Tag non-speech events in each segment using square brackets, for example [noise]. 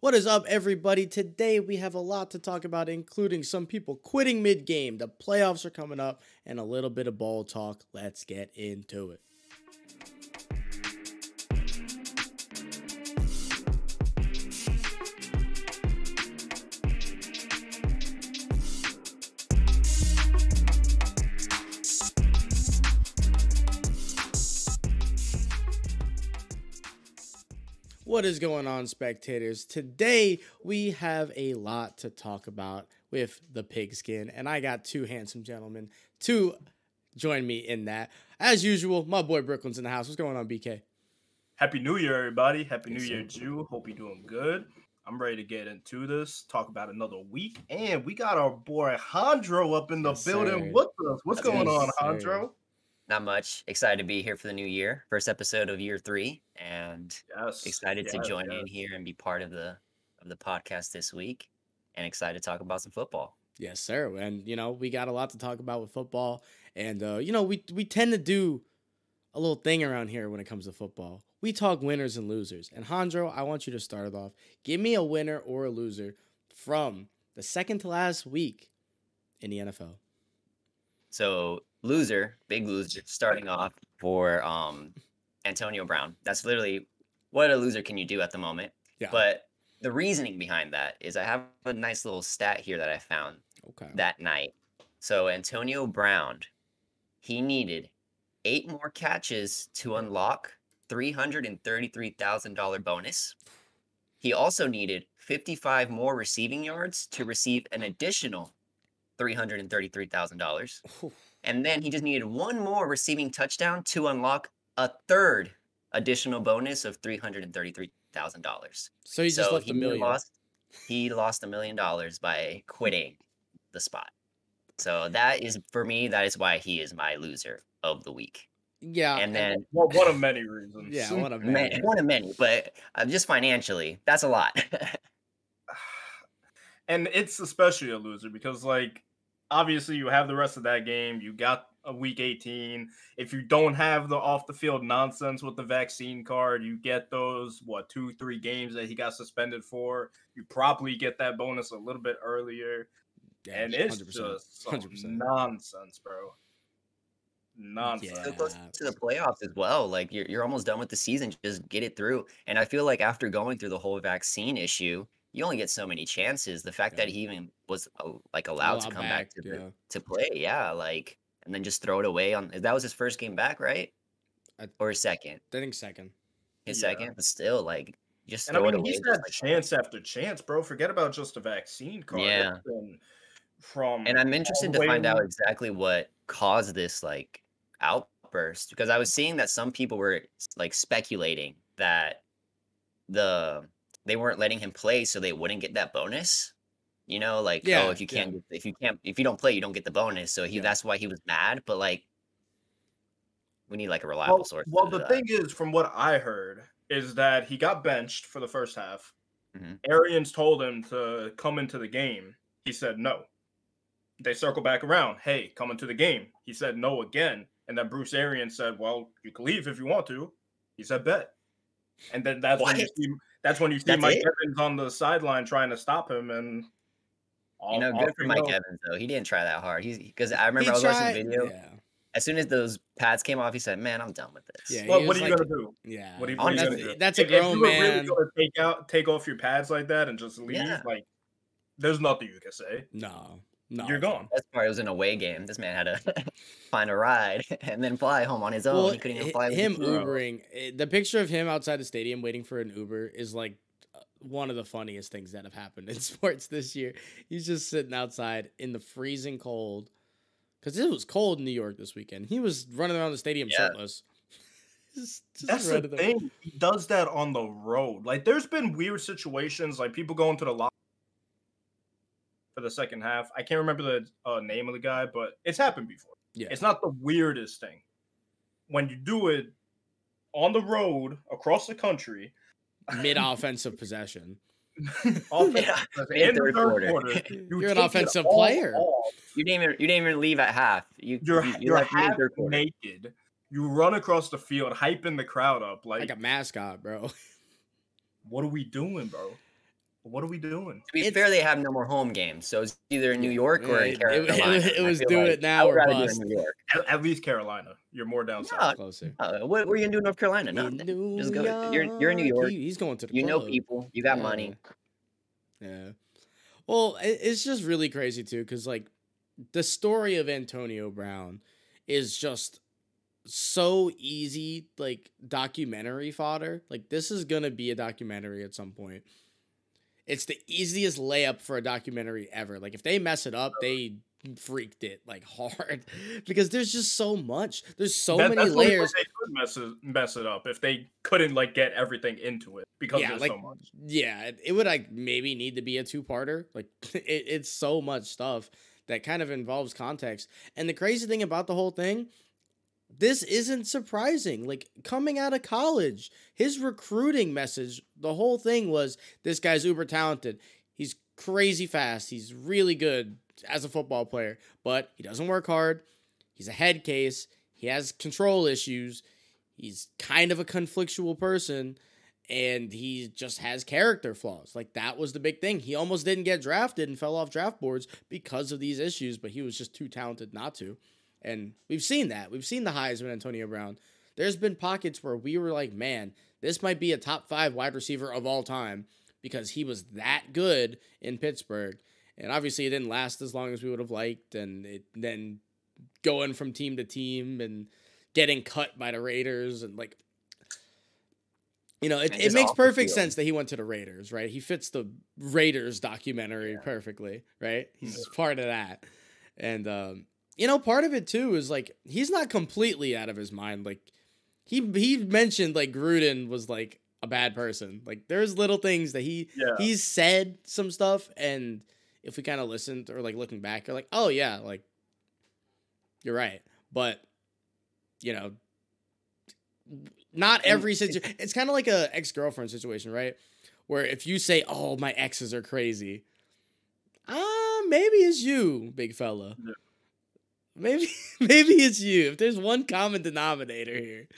What is up, everybody? Today we have a lot to talk about, including some people quitting mid game. The playoffs are coming up, and a little bit of ball talk. Let's get into it. What is going on, spectators? Today we have a lot to talk about with the pigskin, and I got two handsome gentlemen to join me in that. As usual, my boy Brooklyn's in the house. What's going on, BK? Happy New Year, everybody. Happy New Year. Ju. Hope you're doing good. I'm ready to get into this, talk about another week. And we got our boy Hondro up in the Yes, building sir. with us. What's going on. Hondro? Not much. Excited to be here for the new year, first episode of year three, and Yes. excited to join yes. in here and be part of the of the podcast this week, and excited to talk about some football. Yes, sir. And you know, we got a lot to talk about with football, and uh, you know, we we tend to do a little thing around here when it comes to football. We talk winners and losers. And Hondro, I want you to start it off. Give me a winner or a loser from the second to last week in the NFL. So loser, big loser, starting off for um Antonio Brown. That's literally what a loser can you do at the moment. Yeah. But the reasoning behind that is I have a nice little stat here that I found okay. that night. So Antonio Brown, he needed eight more catches to unlock three hundred and thirty-three thousand dollar bonus. He also needed fifty-five more receiving yards to receive an additional three hundred and thirty-three thousand dollars, Whew. and then he just needed one more receiving touchdown to unlock a third additional bonus of three hundred and thirty-three thousand dollars. So he just So left a he million. lost. He lost a million dollars by quitting the spot. So that is for me. That is why he is my loser of the week. Yeah. And then Well, one of many reasons. yeah, what a [laughs] man, man. one of many, but uh, just financially, that's a lot. [laughs] [sighs] and it's especially a loser because, like, obviously you have the rest of that game. You got a week 18. If you don't have the off the field nonsense with the vaccine card, you get those, what, two, three games that he got suspended for. You probably get that bonus a little bit earlier. Yeah, and it's 100%. just some 100%. nonsense, bro. Nonsense. Yeah. so close to the playoffs as well. Like you're you're almost done with the season. Just get it through. And I feel like after going through the whole vaccine issue, you only get so many chances. The fact that he even was uh, like allowed to come back, back, to, yeah. to play, yeah, like and then just throw it away on that was his first game back, right? I- Or his second. I think second. His Yeah. second, but still like just And I mean, it away. he's had like chance after chance, bro. Forget about just a vaccine card. Yeah. From And I'm interested to find out exactly what caused this like outburst because I was seeing that some people were like speculating that the they weren't letting him play so they wouldn't get that bonus. You know, like Yeah, oh, if you can't, if you can't, if you don't play, you don't get the bonus. So he, Yeah. that's why he was mad. But like, we need like a reliable Well, source. well the that. thing is, from what I heard, is that he got benched for the first half. Mhm. Arians told him to come into the game. He said no. They circle back around. Hey, come into the game. He said no again. And then Bruce Arians said, "Well, you can leave if you want to." He said, "Bet." And then that's when you What? see that's when you see That's Mike it? Evans on the sideline trying to stop him. And all, you know, good for Mike know- Evans though. He didn't try that hard. He's because I remember He I was tried- watching the video. Yeah. As soon as those pads came off, he said, "Man, I'm done with this." Yeah, Well, what was are you like- gonna do? Yeah. What are you, what are you gonna do? that's a If- if grown you were really man. gonna take out, take off your pads like that and just leave, Yeah. like, there's nothing you can say. No. No. You're gone. That's part. It was an away game. This man had to [laughs] find a ride [laughs] and then fly home on his own. Well, he couldn't even fly. him the. Ubering. eh, The picture of him outside the stadium waiting for an Uber is like uh, one of the funniest things that have happened [laughs] in sports this year. He's just sitting outside in the freezing cold because it was cold in New York this weekend. He was running around the stadium Yeah. shirtless. Just- just That's the running the- thing. He does that on the road. Like, there's been weird situations, like people going to the locker for the second half. I can't remember the uh, name of the guy, but it's happened before. Yeah. It's not the weirdest thing. When you do it on the road across the country, [laughs] Mid offensive possession. [laughs] offense, [laughs] in in the third third quarter. quarter, you You're an offensive all player. off. You didn't even. You didn't even leave at half. You. You're you, you you're left half mid-third naked. You run across the field, hyping the crowd up. Like, Like a mascot, bro. what are we doing, bro? What are we doing? To be It's- fair, they have no more home games, so it's either in New York or in It- it- Carolina. it- [laughs] it and I was feel do it now or rather bust. in New York. At, at least Carolina. You're more down No, south. Closer. Uh, what, what are you gonna do in North Carolina? In Nothing. Just go. You're you're in New York. He- he's going to the You know people. You got Yeah. money. Yeah. Well, it, it's just really crazy too, because like the story of Antonio Brown is just so easy, like documentary fodder. Like this is gonna be a documentary at some point. It's the easiest layup for a documentary ever. Like if they mess it up, they freaked it like [laughs] hard because there's just so much. There's so That- many that's the only way layers. They could mess it, mess it up if they couldn't like get everything into it because Yeah, there's like- so much. Yeah, it, it would like maybe need to be a two parter. Like [laughs] it, it's so much stuff that kind of involves context. And the crazy thing about the whole thing, this isn't surprising. Like coming out of college, his recruiting message, the whole thing was this guy's uber talented. He's crazy fast. He's really good as a football player, but he doesn't work hard. He's a head case. He has control issues. He's kind of a conflictual person and he just has character flaws. Like that was the big thing. He almost didn't get drafted and fell off draft boards because of these issues, but he was just too talented not to. And we've seen that. We've seen the highs with Antonio Brown. There's been pockets where we were like, man, this might be a top five wide receiver of all time because he was that good in Pittsburgh. And obviously, it didn't last as long as we would have liked. And it then going from team to team and getting cut by the Raiders and like you know, it, it makes perfect sense that he went to the Raiders, right? He fits the Raiders documentary Yeah. perfectly, right? He's Yeah. part of that. And um, you know, part of it too is like he's not completely out of his mind. Like he he mentioned like Gruden was like a bad person. Like there's little things that he Yeah. he's said some stuff and if we kind of listened or like looking back, you're like, oh yeah, like you're right. But you know, not every situation. It's kind of like a ex girlfriend situation, right? Where if you say, "Oh, my exes are crazy," ah, maybe it's you, big fella. Yeah. Maybe, [laughs] maybe it's you. If there's one common denominator here.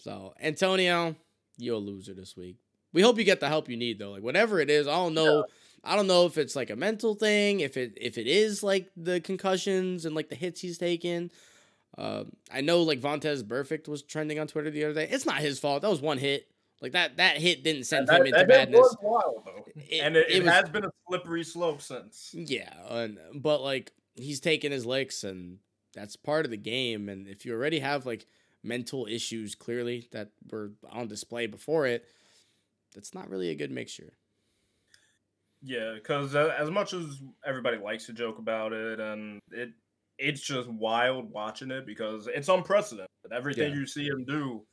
So Antonio, you're a loser this week. We hope you get the help you need though. Like whatever it is, I don't know. I don't know if it's like a mental thing, if it if it is like the concussions and like the hits he's taken. Um, I know like Vontaze Burfict was trending on Twitter the other day. It's not his fault. That was one hit. Like that that hit didn't send that, him into was wild It- and it, it it, was- has been a slippery slope since. Yeah, and but like he's taking his licks, and that's part of the game. And if you already have like mental issues, clearly that were on display before it, that's not really a good mixture. Yeah, because uh, as much as everybody likes to joke about it, and it it's just wild watching it because it's unprecedented. Everything Yeah. you see him do,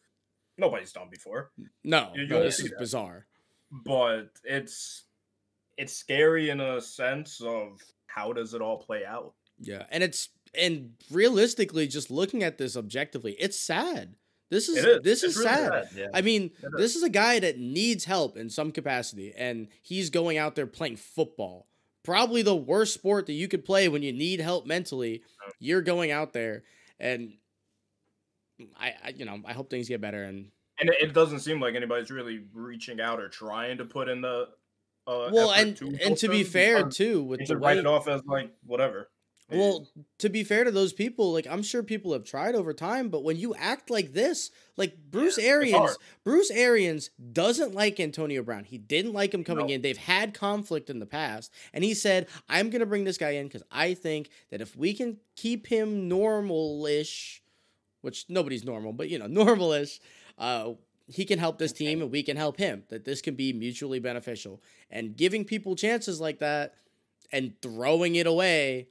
nobody's done before. No, You- you no this is that. bizarre. But it's it's scary in a sense of how does it all play out. Yeah, and it's and realistically, just looking at this objectively, it's sad. This is, is. this It's is really sad. Yeah. I mean, It this is a guy that needs help in some capacity, and he's going out there playing football. Probably the worst sport that you could play when you need help mentally. Mm-hmm. You're going out there, and I, I you know, I hope things get better. And And it, it doesn't seem like anybody's really reaching out or trying to put in the uh, well, and to and to be fair too, with the write it off as like whatever. Well, to be fair to those people, like I'm sure people have tried over time, but when you act like this, like Bruce Arians. Bruce Arians doesn't like Antonio Brown. He didn't like him coming No. in. They've had conflict in the past, and he said, "I'm going to bring this guy in because I think that if we can keep him normal-ish, which nobody's normal, but you know, [laughs] normal-ish, uh, he can help this team and we can help him. That this can be mutually beneficial. And giving people chances like that and throwing it away."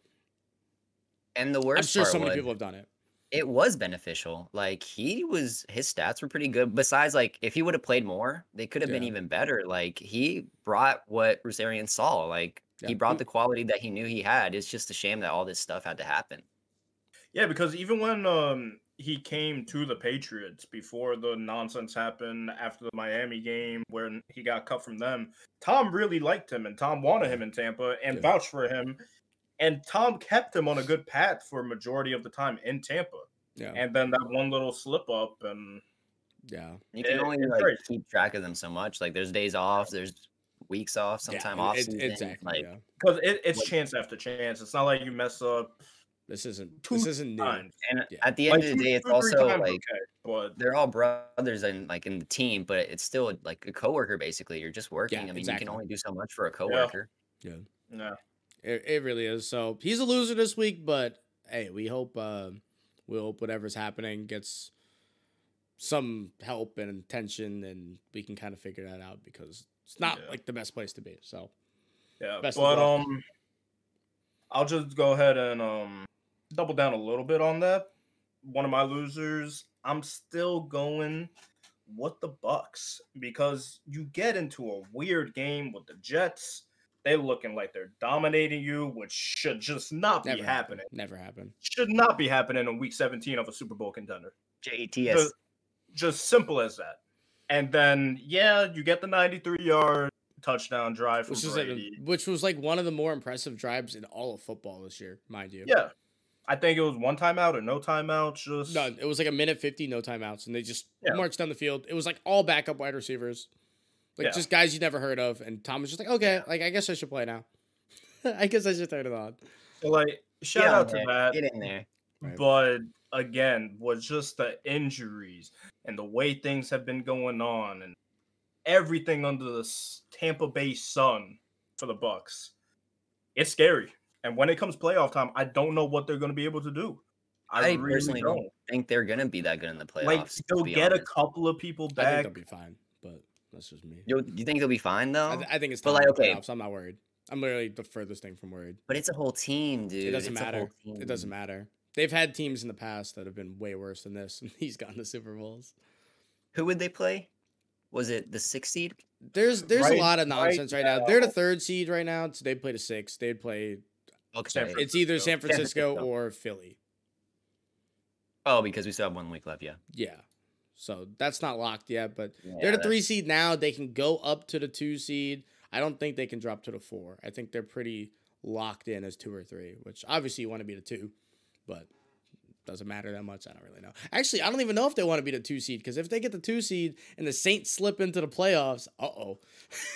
And the worst I'm sure part so many was, people have done it. it was beneficial. Like he was, his stats were pretty good. Besides, like if he would have played more, they could have been even better. Like he brought what Bruce Arians saw. Like Yeah. he brought the quality that he knew he had. It's just a shame that all this stuff had to happen. Yeah, because even when um he came to the Patriots before the nonsense happened after the Miami game where he got cut from them, Tom really liked him and Tom wanted him in Tampa and Yeah. vouched for him. And Tom kept him on a good path for a majority of the time in Tampa. Yeah. And then that one little slip up and Yeah. You can It- only like great. keep track of them so much. Like there's days off, there's weeks off, sometime yeah, off it- season. Exactly. Like yeah. because it, it's What- chance after chance. It's not like you mess up This isn't. two This isn't new. times. and Yeah. at the Like, end of the day, it's also times, like okay, but they're all brothers and like in the team, but it's still like a coworker basically. You're just working. I mean, exactly. you can only do so much for a coworker. yeah, It, it really is. So he's a loser this week, but hey, we hope uh, we hope whatever's happening gets some help and attention, and we can kind of figure that out because it's not Yeah. like the best place to be. So yeah. Best of but luck. um, I'll just go ahead and um double down a little bit on that. One of my losers. I'm still going with the Bucks because you get into a weird game with the Jets. They're looking like they're dominating you, which should just not be never happening. Never happen. Should not be happening in week 17 of a Super Bowl contender. JETS. Just, just simple as that. And then, yeah, you get the 93 yard touchdown drive from Which was Brady. like, which was like one of the more impressive drives in all of football this year, mind you. Yeah. I think it was one timeout or no timeout. Just No, it was like a minute fifty, no timeouts, and they just Yeah. marched down the field. It was like all backup wide receivers, like Yeah. just guys you never heard of. And Tom was just like, okay, like I guess I should play now. [laughs] I guess I should turn it on. so, like shout Get out to there. that. Get in there. Right. But again, was just the injuries and the way things have been going on and everything under the Tampa Bay sun for the Bucks. It's scary. And when it comes playoff time, I don't know what they're going to be able to do. I, I, really personally don't. don't think they're gonna be that good in the playoffs. Like to they'll be get a couple of people back. I think back. they'll be fine, but that's just me. You, you think they'll be fine though? I, th- I think it's But, like, the okay. playoffs. I'm not worried. I'm literally the furthest thing from worried. but it's a whole team, dude. It doesn't It's matter. It doesn't matter. They've had teams in the past that have been way worse than this, [laughs] and he's gotten the Super Bowls. Who would they play? Was it the six seed? There's there's Right- a lot of nonsense right, now. They're the third seed right now, so they'd play the six. They'd play. Okay. It's either San San Francisco Francisco. or Philly. Oh, because we still have one week left. Yeah. Yeah. So that's not locked yet, but Yeah, they're the that's- three seed now. They can go up to the two seed. I don't think they can drop to the four. I think they're pretty locked in as two or three, which obviously you want to be the two, but doesn't matter that much. I don't really know. Actually, I don't even know if they want to be the two seed because if they get the two seed and the Saints slip into the playoffs, uh oh,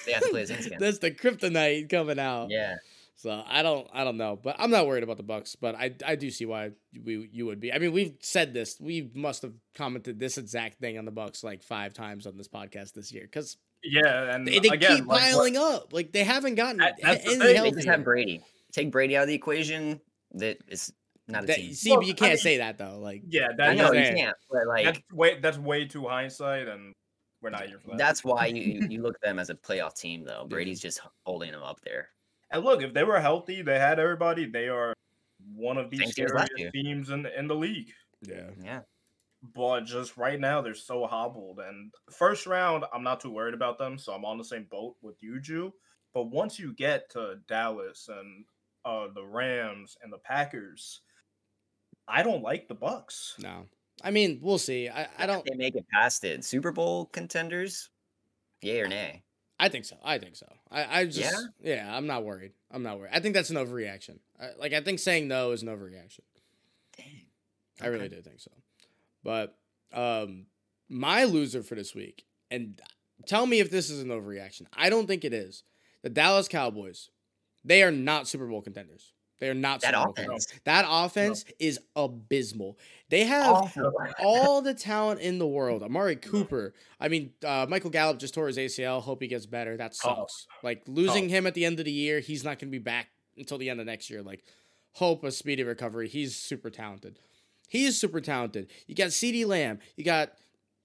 They have to play the Saints [laughs] again. that's the kryptonite coming out. Yeah. So I don't I don't know, but I'm not worried about the Bucks. But I I do see why we you would be. I mean, we've said this. We must have commented this exact thing on the Bucks like five times on this podcast this year because Yeah, and they, they again, keep like, what- piling up. Like they haven't gotten That- that's the any thing. They just have Brady. Take Brady out of the equation. That is not a That- team. see, Well, but you can't mean- say that though. Like yeah, I know you can't, but like that's way that's way too hindsight, and we're not here for that. that's why you, you you [laughs] look at them as a playoff team though. Brady's just holding them up there. And look, if they were healthy, they had everybody. They are one of the Same team as last scariest teams in in the league. yeah, Yeah. But just right now, they're so hobbled. And first round, I'm not too worried about them, so I'm on the same boat with you, Ju. But once you get to Dallas and uh, the Rams and the Packers, I don't like the Bucks. no. I mean, we'll see. I, I don't. They make it past it. Super Bowl contenders? Yay or nay? I think so. I think so. I, I just yeah? I'm not worried. I'm not worried. I think that's an overreaction. I, like I think saying no is an overreaction. Dang. I really Okay. do think so. But um my loser for this week, and tell me if this is an overreaction. I don't think it is. The Dallas Cowboys, they are not Super Bowl contenders. They are not That Super offense. contenders. That offense is abysmal. They have Awful. all the talent in the world. Amari [laughs] Cooper. I mean, uh, Michael Gallup just tore his ACL. Hope he gets better. That Tough. sucks. Like losing Tough. him at the end of the year, he's not going to be back until the end of next year. Like, hope a speedy recovery. He's super talented. He is super talented. You got CeeDee Lamb. You got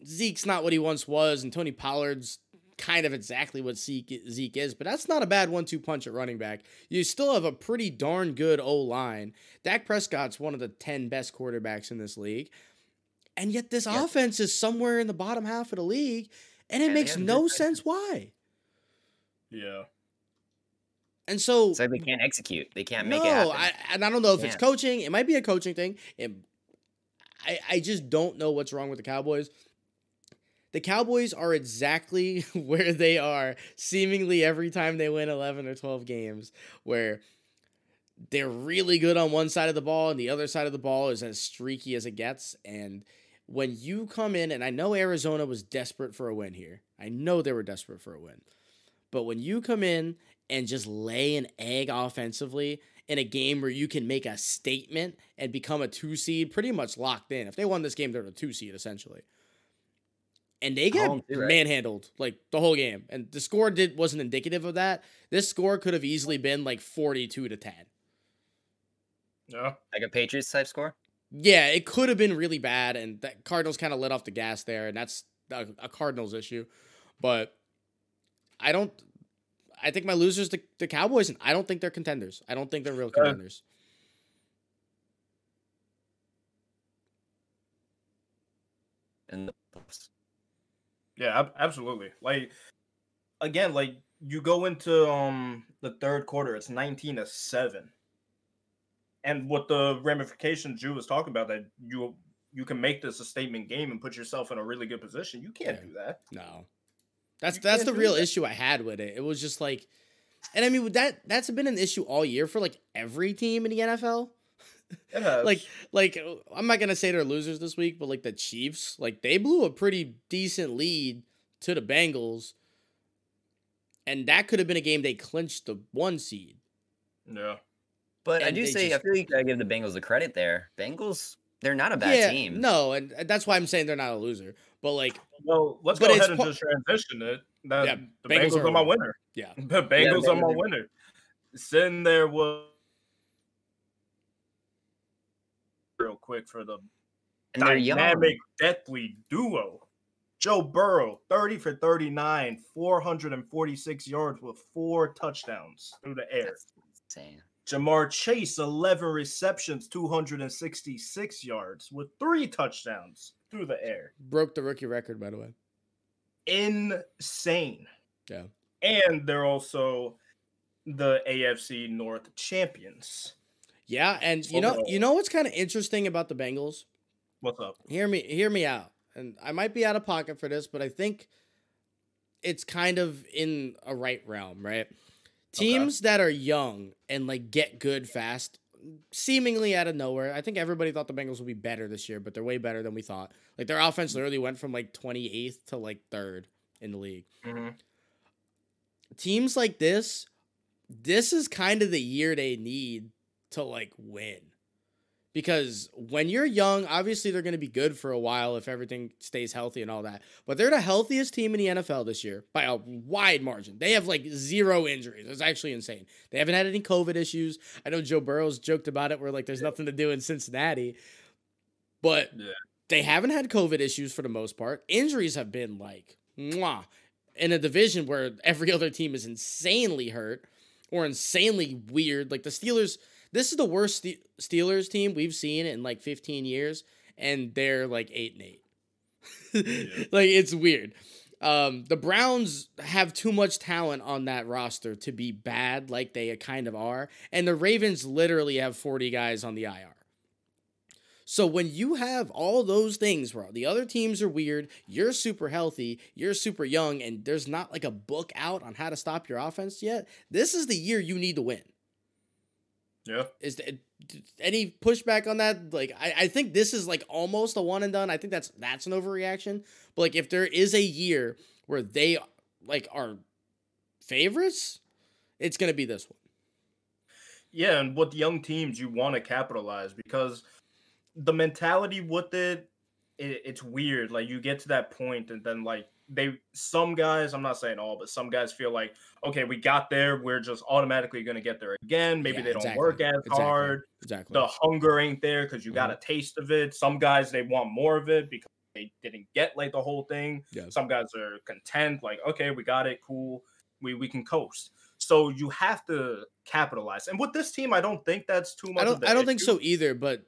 Zeke's not what he once was, and Tony Pollard's kind of exactly what Zeke, Zeke is, but that's not a bad one two punch at running back. You still have a pretty darn good O line. Dak Prescott's one of the 10 best quarterbacks in this league. And yet this Yeah. offense is somewhere in the bottom half of the league, and it Yeah, they makes no defense. sense why. Yeah. And so It's like they can't execute. They can't make no, it happen. I and I don't know if it's coaching. It might be a coaching thing. It, I I just don't know what's wrong with the Cowboys. The Cowboys are exactly [laughs] where they are seemingly every time they win 11 or 12 games where they're really good on one side of the ball and the other side of the ball is as streaky as it gets and when you come in, and I know Arizona was desperate for a win here. I know they were desperate for a win. But when you come in and just lay an egg offensively in a game where you can make a statement and become a two seed, pretty much locked in. If they won this game, they're a two seed essentially. And they get Home too, right? manhandled like the whole game. And the score did wasn't indicative of that. This score could have easily been like 42 to 10. Yeah. Like a Patriots type score. Yeah, it could have been really bad, and that Cardinals kind of let off the gas there, and that's a, a Cardinals issue. But I don't. I think my losers the, the Cowboys, and I don't think they're contenders. I don't think they're real Okay. contenders. in the playoffs. Yeah, ab- absolutely. Like again, like you go into um the third quarter, it's 19 to 7. And what the ramifications Drew was talking about that you you can make this a statement game and put yourself in a really good position. You can't Yeah. do that. No, that's You that's the real that. issue I had with it. It was just like, and I mean that that's been an issue all year for like every team in the NFL. [laughs] It has. like like uh, I'm not gonna say they're losers this week, but like the Chiefs, like they blew a pretty decent lead to the Bengals, and that could have been a game they clinched the one seed. yeah. But I do say just- I feel like you gotta give the Bengals the credit there. Bengals, they're not a bad team. no, and that's why I'm saying they're not a loser. But like, Well, let's go ahead and pa- just transition it. That Yeah, the Bengals Bengals, are are my winner. winner. yeah, The Bengals are my winner. Sitting there was real quick for the and they're young. dynamic deathly duo. Joe Burrow, 30 for 39, 446 yards with four touchdowns through the air. That's insane. Ja'Marr Chase, 11 receptions, 266 yards with three touchdowns through the air. broke the rookie record by the way. Insane. Yeah. And they're also the AFC North champions. Yeah, and you know, you know what's kind of interesting about the Bengals? What's up? hear me hear me out and i might be out of pocket for this but i think it's kind of in a right realm right teams that are young and like get good fast seemingly out of nowhere i think everybody thought the bengals would be better this year but they're way better than we thought like their offense literally went from like 28th to like third in the league Mhm. teams like this this is kind of the year they need to like win. Because when you're young obviously they're going to be good for a while if everything stays healthy and all that but they're the healthiest team in the NFL this year by a wide margin. They have like zero injuries. It's actually insane. They haven't had any covid issues. I know joe burrows joked about it. Where like there's nothing to do in cincinnati but Yeah. they haven't had covid issues for the most part. Injuries have been like mwah, in a division where every [laughs] other team is insanely hurt or insanely weird. Like the Steelers, this is the worst Ste- Steelers team we've seen in like 15 years, and they're like eight and eight. Yeah. [laughs] like it's weird. Um, the Browns have too much talent on that roster to be bad, like they kind of are, and the Ravens literally have 40 guys on the IR. So when you have all those things, bro, the other teams are weird, you're super healthy, you're super young, and there's not like a book out on how to stop your offense yet. This is the year you need to win. Yeah. Is th- any pushback on that? Like, I, I think this is like almost a one and done. I think that's that's an overreaction. But like, if there is a year where they like are favorites, it's gonna be this one. Yeah, and with young teams, you want to capitalize because the mentality with it, it, it's weird. Like you get to that point, and then like they, some guys, I'm not saying all, but some guys feel like, okay, we got there, we're just automatically going to get there again. Maybe Yeah, they don't exactly, work as exactly, hard. Exactly. The hunger ain't there because you got Mm-hmm. a taste of it. Some guys they want more of it because they didn't get like the whole thing. Yeah. Some guys are content, like, okay, we got it, cool. We we can coast. So you have to capitalize. And with this team, I don't think that's too much. I don't. I don't think so either. But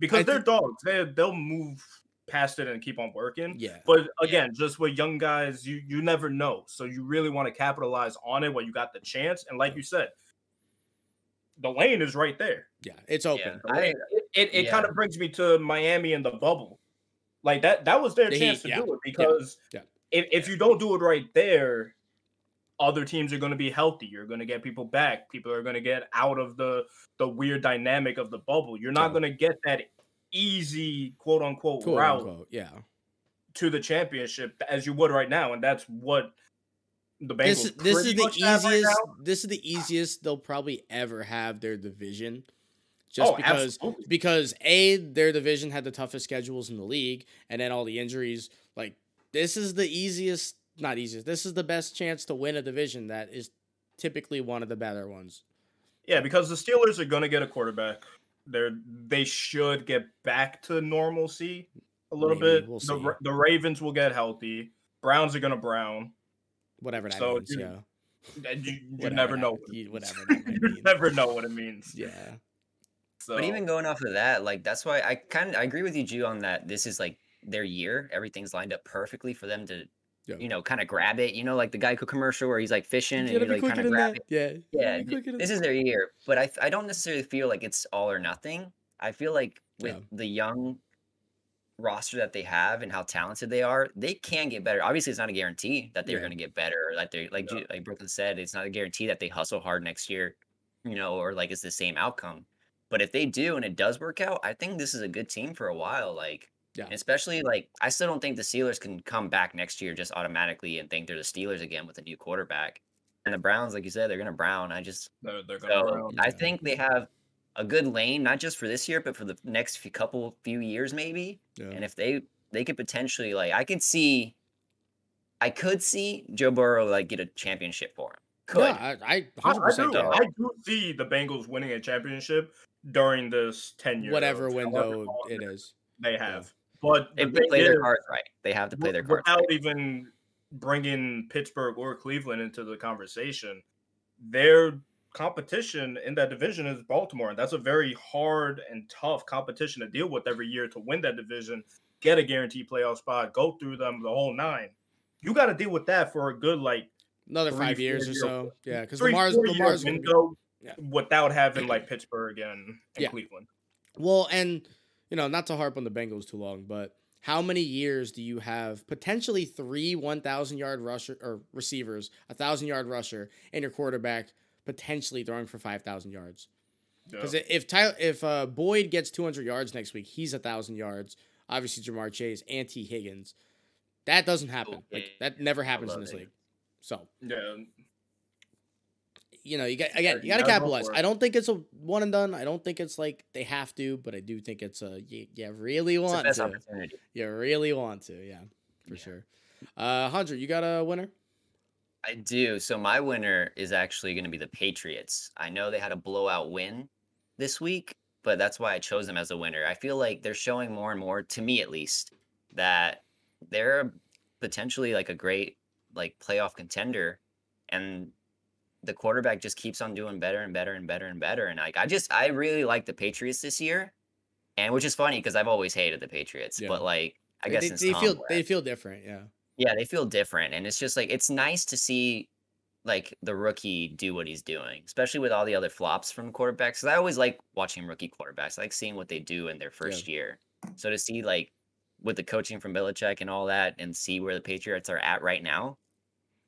because I they're think- dogs. They they'll move past it and keep on working. yeah, But again, just with young guys, you you never know. So you really want to capitalize on it when you got the chance. And like you said, the lane is right there. yeah, it's open. The I- it it, it yeah. kind of brings me to Miami and the bubble. Like that that was their The chance Heat, to yeah, do it because yeah. if if you don't do it right there, other teams are going to be healthy. You're going to get people back. People are going to get out of the the weird dynamic of the bubble. You're not Yeah. going to get that easy quote unquote Quote route unquote. Yeah. to the championship as you would right now, and that's what the Bengals. This is this is the have right easiest. this is the easiest they'll probably ever have their division, just oh, because absolutely. because a their division had the toughest schedules in the league, and then all the injuries. Like this is the easiest, not easiest. This is the best chance to win a division that is typically one of the better ones. Yeah, because the Steelers are going to get a quarterback. They're they should get back to normalcy a little Maybe, bit. we'll the see. The Ravens will get healthy. Browns are going to brown. Whatever that So, means. you- Yeah. You, [laughs] you Whatever never know. what you- whatever that [laughs] might you never know what it means. Yeah. So, But even going off of that, like that's why I kind of I agree with you, Ju, on that. This is like their year. Everything's lined up perfectly for them to, Yeah. you know, kind of grab it. You know, like the Geico commercial where he's like fishing and You you gotta be like kind of grab that. it. Yeah. Yeah, gotta be quicker than this is their year. But I I don't necessarily feel like it's all or nothing. I feel like with Yeah. the young roster that they have and how talented they are, they can get better. Obviously, it's not a guarantee that they're Yeah. going to get better. Or that they like Yeah. Like Brooklyn said, it's not a guarantee that they hustle hard next year, you know, or like it's the same outcome. But if they do and it does work out, I think this is a good team for a while. Like, Yeah. especially like I still don't think the Steelers can come back next year just automatically and think they're the Steelers again with a new quarterback. And the Browns, like you said, they're going to brown. I just they're, they're going so brown. I Yeah. think they have a good lane, not just for this year, but for the next few couple few years, maybe. Yeah. And if they they could potentially like, I could see, I could see Joe Burrow like get a championship for him. Could Yeah, I, I I, 100% I do. I do see the Bengals winning a championship during this 10 year whatever window it is. they have. But the if they thing play their is, cards right, they have to play their wi- cards without right. even bringing Pittsburgh or Cleveland into the conversation, their competition in that division is Baltimore, and that's a very hard and tough competition to deal with every year to win that division, get a guaranteed playoff spot, go through them the whole nine. You got to deal with that for a good like Another Three, five years or year- so. Yeah, because three Lamar's four year Lamar's gonna be window Yeah. without having [clears throat] like Pittsburgh and, and Yeah. Cleveland. Well, and you know, not to harp on the Bengals too long, but how many years do you have potentially three one thousand yard rusher or receivers, a thousand yard rusher, and your quarterback potentially throwing for five thousand yards? Because if Tyler, if uh, Boyd gets two hundred yards next week, he's a thousand yards. Obviously, Ja'Marr Chase and Tee Higgins. That doesn't happen. Like that never happens in this league. So yeah, you know, you got again, you got to capitalize. I don't think it's a one and done. I don't think it's like they have to, but I do think it's a you, you really want to. opportunity. You really want to, yeah, for Yeah. sure. Uh, hundred, you got a winner? I do. So my winner is actually going to be the Patriots. I know they had a blowout win this week, but that's why I chose them as a winner. I feel like they're showing more and more, to me at least, that they're potentially like a great like playoff contender, and the quarterback just keeps on doing better and better and better and better. And like I just I really like the Patriots this year, and which is funny because I've always hated the Patriots, Yeah. but like I guess they, they feel they feel different, yeah. yeah, they feel different, and it's just like it's nice to see like the rookie do what he's doing, especially with all the other flops from quarterbacks. 'Cause I always like watching rookie quarterbacks. I like seeing what they do in their first year. So to see like with the coaching from Belichick and all that, and see where the Patriots are at right now,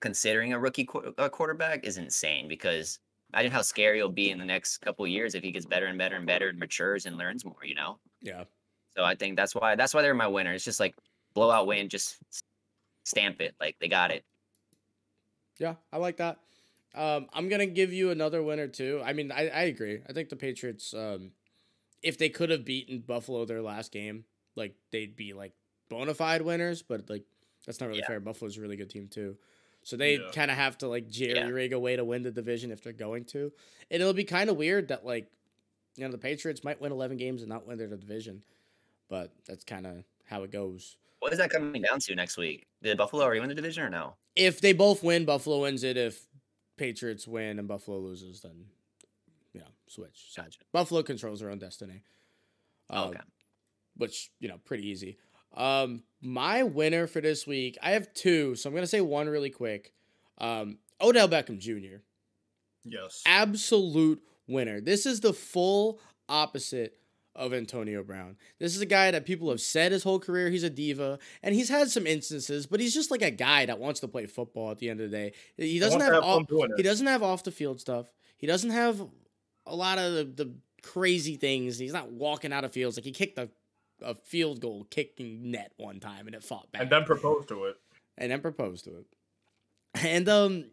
considering a rookie qu- uh, quarterback is insane. Because imagine how scary he'll be in the next couple of years if he gets better and better and better and matures and learns more. You know. Yeah. So I think that's why that's why they're my winner. It's just like blowout win, just stamp it. Like they got it. Yeah, I like that. Um, I'm gonna give you another winner too. I mean, I, I agree. I think the Patriots, um, if they could have beaten Buffalo their last game, like they'd be like bona fide winners. But like that's not really Yeah. fair. Buffalo's a really good team too, so they Yeah. kind of have to like jerry Yeah. rig a way to win the division if they're going to. And it'll be kind of weird that like, you know, the Patriots might win 11 games and not win their division, but that's kind of how it goes. What is that coming down to next week? Did Buffalo already win the division or no? if they both win, Buffalo wins it. If Patriots win and Buffalo loses, then you know switch. So Gotcha. Buffalo controls their own destiny. Um, okay. Which you know, pretty easy. Um, my winner for this week, I have two, so I'm gonna say one really quick. Um, Odell Beckham Jr. yes. Absolute winner. This is the full opposite of Antonio Brown. This is a guy that people have said his whole career he's a diva, and he's had some instances, but he's just like a guy that wants to play football at the end of the day. He doesn't have, have doing he doesn't have off the field stuff. He doesn't have a lot of the, the crazy things. He's not walking out of fields like he kicked the a field goal kicking net one time and it fought back. And then proposed to it. And then proposed to it. And um,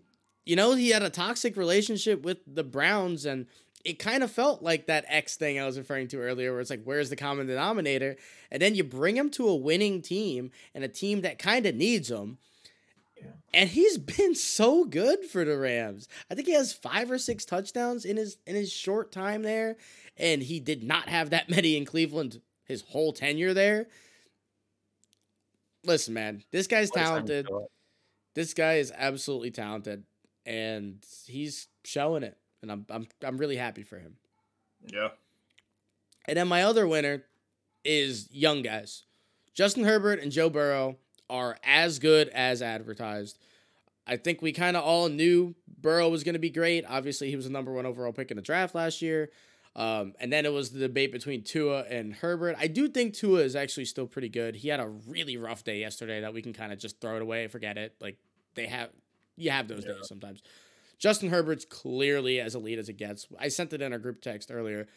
you know, he had a toxic relationship with the Browns and it kind of felt like that X thing I was referring to earlier, where it's like, where's the common denominator? And then you bring him to a winning team and a team that kind of needs him. And he's been so good for the Rams. I think he has five or six touchdowns in his in his short time there, and he did not have that [laughs] many in Cleveland his whole tenure there. Listen, man, this guy's talented. This guy is absolutely talented, and he's showing it and I'm I'm I'm really happy for him. Yeah. And then my other winner is young guys. Justin Herbert and Joe Burrow are as good as advertised. I think we kind of all knew Burrow was going to be great. Obviously, he was the number one overall pick in the draft last year. Um, and then it was the debate between Tua and Herbert. I do think Tua is actually still pretty good. He had a really rough day yesterday that we can kind of just throw it away, forget it. Like they have, you have those yeah. days sometimes. Justin Herbert's clearly as elite as it gets. I sent it in our group text earlier.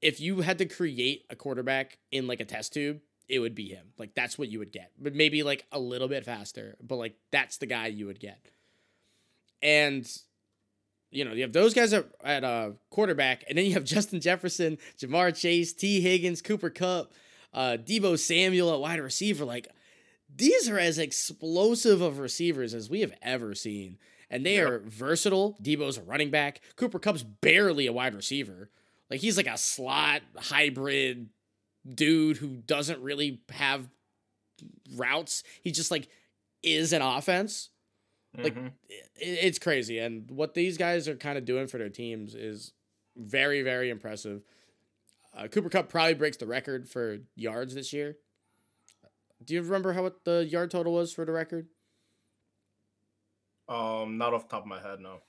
If you had to create a quarterback in like a test tube, it would be him. Like that's what you would get. But maybe like a little bit faster, but like that's the guy you would get. And you know, you have those guys at, at uh, quarterback, and then you have [laughs] Justin Jefferson, Ja'Marr Chase, Tee Higgins, Cooper Kupp, uh, Deebo Samuel at wide receiver. Like, these are as explosive of receivers as we have ever seen and they yep. are versatile. Deebo's a running back. Cooper Kupp's barely a wide receiver. Like he's like a slot hybrid dude who doesn't really have routes. He just like is an offense. Like mm-hmm. it, it's crazy, and what these guys are kind of doing for their teams is very, very impressive. Uh, Cooper Kupp probably breaks the record for yards this year. Do you remember how what the yard total was for the record? Um, not off the top of my head, no.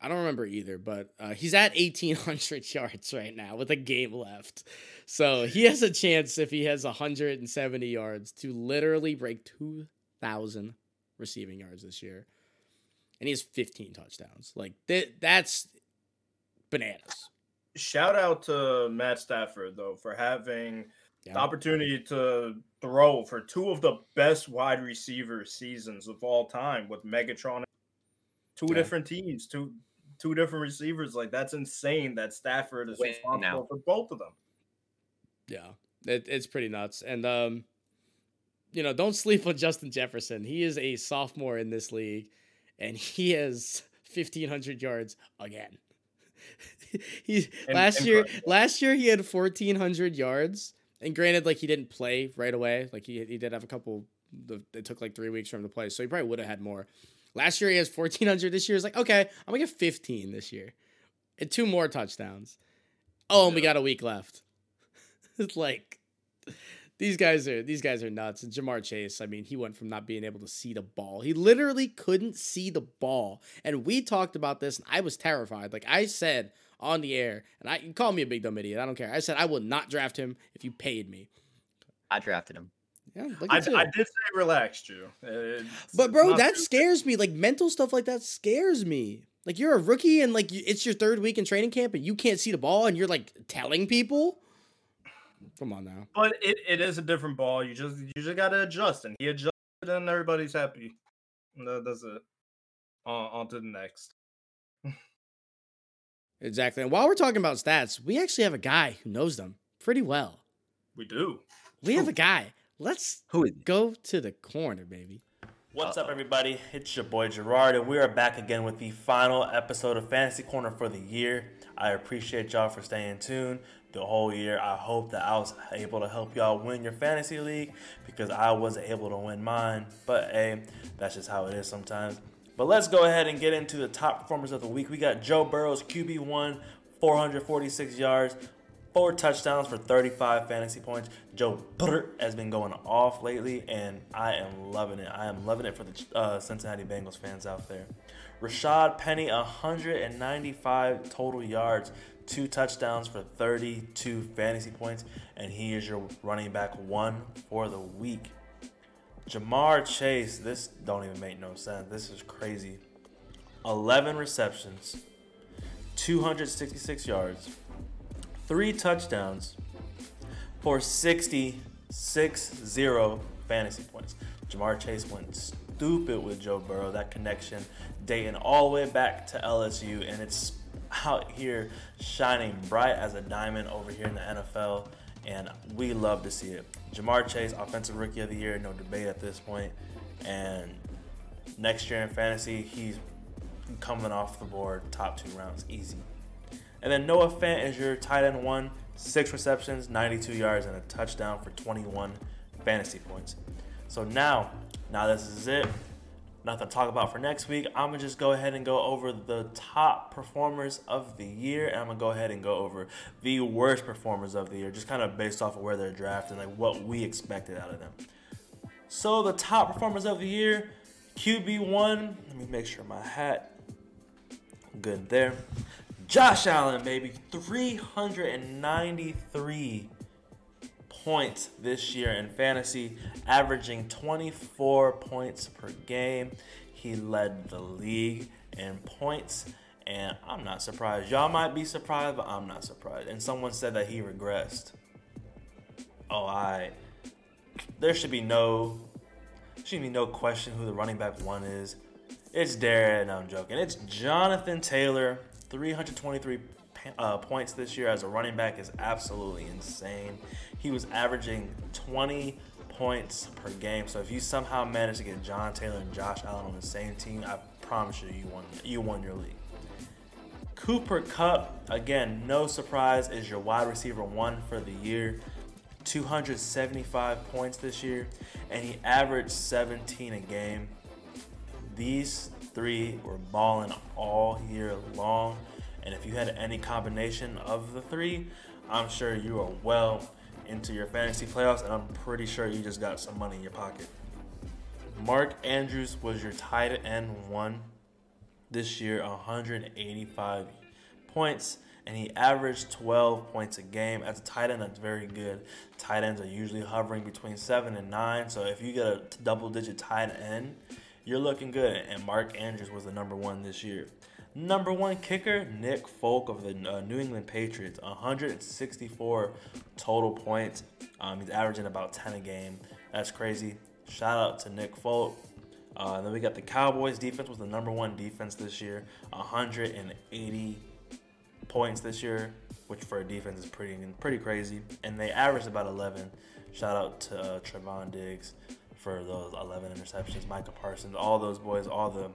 I don't remember either, but uh, he's at 1,800 [laughs] yards right now with a game left. So he has a chance if he has 170 yards to literally break 2,000 receiving yards this year. And he has 15 touchdowns. Like, th- that's bananas. Shout out to Matt Stafford, though, for having yeah. the opportunity to throw for two of the best wide receiver seasons of all time with Megatron two yeah. different teams, two two different receivers. Like that's insane that Stafford is Wait, responsible now. for both of them. Yeah, it, it's pretty nuts. And um, you know, don't sleep on Justin Jefferson. He is a sophomore in this league, and he has fifteen hundred yards again. [laughs] he last year last year he had fourteen hundred yards. And granted, like he didn't play right away. Like he he did have a couple. It took like three weeks for him to play, so he probably would have had more. Last year he has 1,400. This year is like, okay, I'm going to get 15 this year. And two more touchdowns. Oh, and we got a week left. [laughs] it's like these guys are these guys are nuts. And Ja'Marr Chase, I mean, he went from not being able to see the ball. He literally couldn't see the ball. And we talked about this, and I was terrified. Like I said on the air, and I you call me a big dumb idiot. I don't care. I said I would not draft him if you paid me. I drafted him. Yeah, I, I, did say relax, Drew. It's, but bro, that scares me. Like mental stuff like that scares me. Like you're a rookie and like it's your third week in training camp and you can't see the ball and you're like telling people. Come on now. But it, it is a different ball. You just you just gotta adjust, and he adjusted, and everybody's happy. That's it. On, on to the next. [laughs] exactly. And while we're talking about stats, we actually have a guy who knows them pretty well. We do. We have a [laughs] guy Let's Who is go to the corner, baby. What's Uh-oh. up, everybody? It's your boy Gerard, and we are back again with the final episode of Fantasy Corner for the year. I appreciate y'all for staying tuned the whole year. I hope that I was able to help y'all win your fantasy league because I wasn't able to win mine. But hey, that's just how it is sometimes. But let's go ahead and get into the top performers of the week. We got Joe Burrow's QB1, 446 yards, four touchdowns for 35 fantasy points. Joe Butter has been going off lately, and I am loving it. I am loving it for the uh, Cincinnati Bengals fans out there. Rashad Penny, 195 total yards, two touchdowns for 32 fantasy points, and he is your running back one for the week. Ja'Marr Chase, this don't even make no sense. This is crazy. 11 receptions, 266 yards, three touchdowns for 66 0 fantasy points. Ja'Marr Chase went stupid with Joe Burrow. That connection dating all the way back to LSU, and it's out here shining bright as a diamond over here in the NFL, and we love to see it. Ja'Marr Chase, Offensive Rookie of the Year, no debate at this point. point, and next year in fantasy, he's coming off the board top two rounds easy. And then Noah Fant is your tight end one, six receptions, 92 yards, and a touchdown for 21 fantasy points. So now, now this is it. Nothing to talk about for next week. I'm gonna just go ahead and go over the top performers of the year, and I'm gonna go ahead and go over the worst performers of the year, just kind of based off of where they're drafted, like what we expected out of them. So the top performers of the year, QB one. Let me make sure my hat good there. Josh Allen, baby, 393 points this year in fantasy, averaging 24 points per game. He led the league in points, and I'm not surprised. Y'all might be surprised, but I'm not surprised. And someone said that he regressed. Oh, I. There should be no, should be no question who the running back one is. It's Darren. No, I'm joking. It's Jonathan Taylor. 323 uh, points this year as a running back is absolutely insane. He was averaging 20 points per game. So if you somehow manage to get John Taylor and Josh Allen on the same team, I promise you, you won. You won your league. Cooper Kupp, again, no surprise, is your wide receiver one for the year. 275 points this year, and he averaged 17 a game. These three were balling all year long. And if you had any combination of the three, I'm sure you are well into your fantasy playoffs, and I'm pretty sure you just got some money in your pocket. Mark Andrews was your tight end one this year, 185 points, and he averaged 12 points a game. As a tight end, that's very good. Tight ends are usually hovering between seven and nine, so if you get a double digit tight end, you're looking good. And Mark Andrews was the number one this year. Number one kicker, Nick Folk of the uh, New England Patriots, 164 total points. Um, he's averaging about 10 a game. That's crazy. Shout out to Nick Folk. Uh, then we got the Cowboys defense was the number one defense this year, 180 points this year, which for a defense is pretty pretty crazy. And they averaged about 11. Shout out to uh, Trevon Diggs for those 11 interceptions, Micah Parsons, all those boys, all the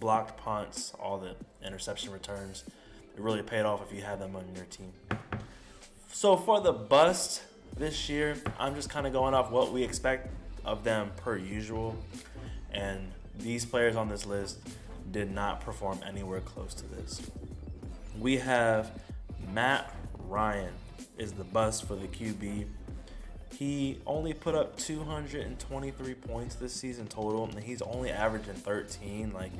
blocked punts, all the interception returns. It really paid off if you had them on your team. So for the bust this year, I'm just kind of going off what we expect of them per usual. And these players on this list did not perform anywhere close to this. We have Matt Ryan is the bust for the QB. He only put up 223 points this season total, and he's only averaging 13. Like,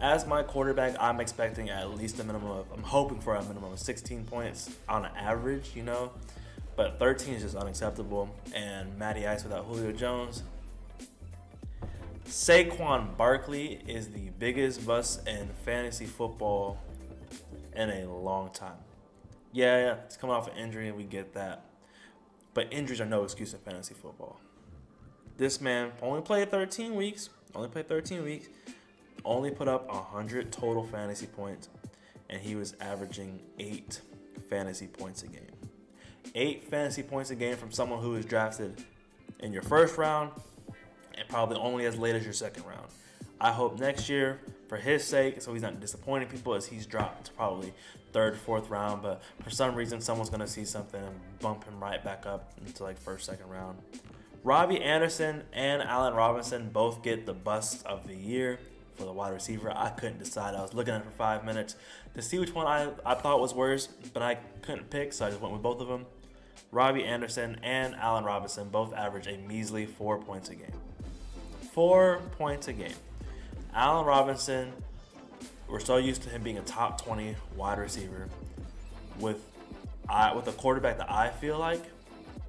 as my quarterback, I'm expecting at least a minimum of, I'm hoping for a minimum of 16 points on average, you know. But 13 is just unacceptable. And Matty Ice without Julio Jones. Saquon Barkley is the biggest bust in fantasy football in a long time. Yeah, yeah, he's coming off an injury, and we get that. But injuries are no excuse in fantasy football. This man only played 13 weeks, only played 13 weeks, only put up 100 total fantasy points, and he was averaging eight fantasy points a game. Eight fantasy points a game from someone who is drafted in your first round and probably only as late as your second round. I hope next year, for his sake, so he's not disappointing people, as he's dropped to probably third, fourth round. But for some reason, someone's gonna see something and bump him right back up into like first, second round. Robbie Anderson and Allen Robinson both get the bust of the year for the wide receiver. I couldn't decide. I was looking at it for five minutes to see which one I, I thought was worse, but I couldn't pick, so I just went with both of them. Robbie Anderson and Allen Robinson both average a measly four points a game. Four points a game. Allen Robinson, we're so used to him being a top 20 wide receiver with I with a quarterback that I feel like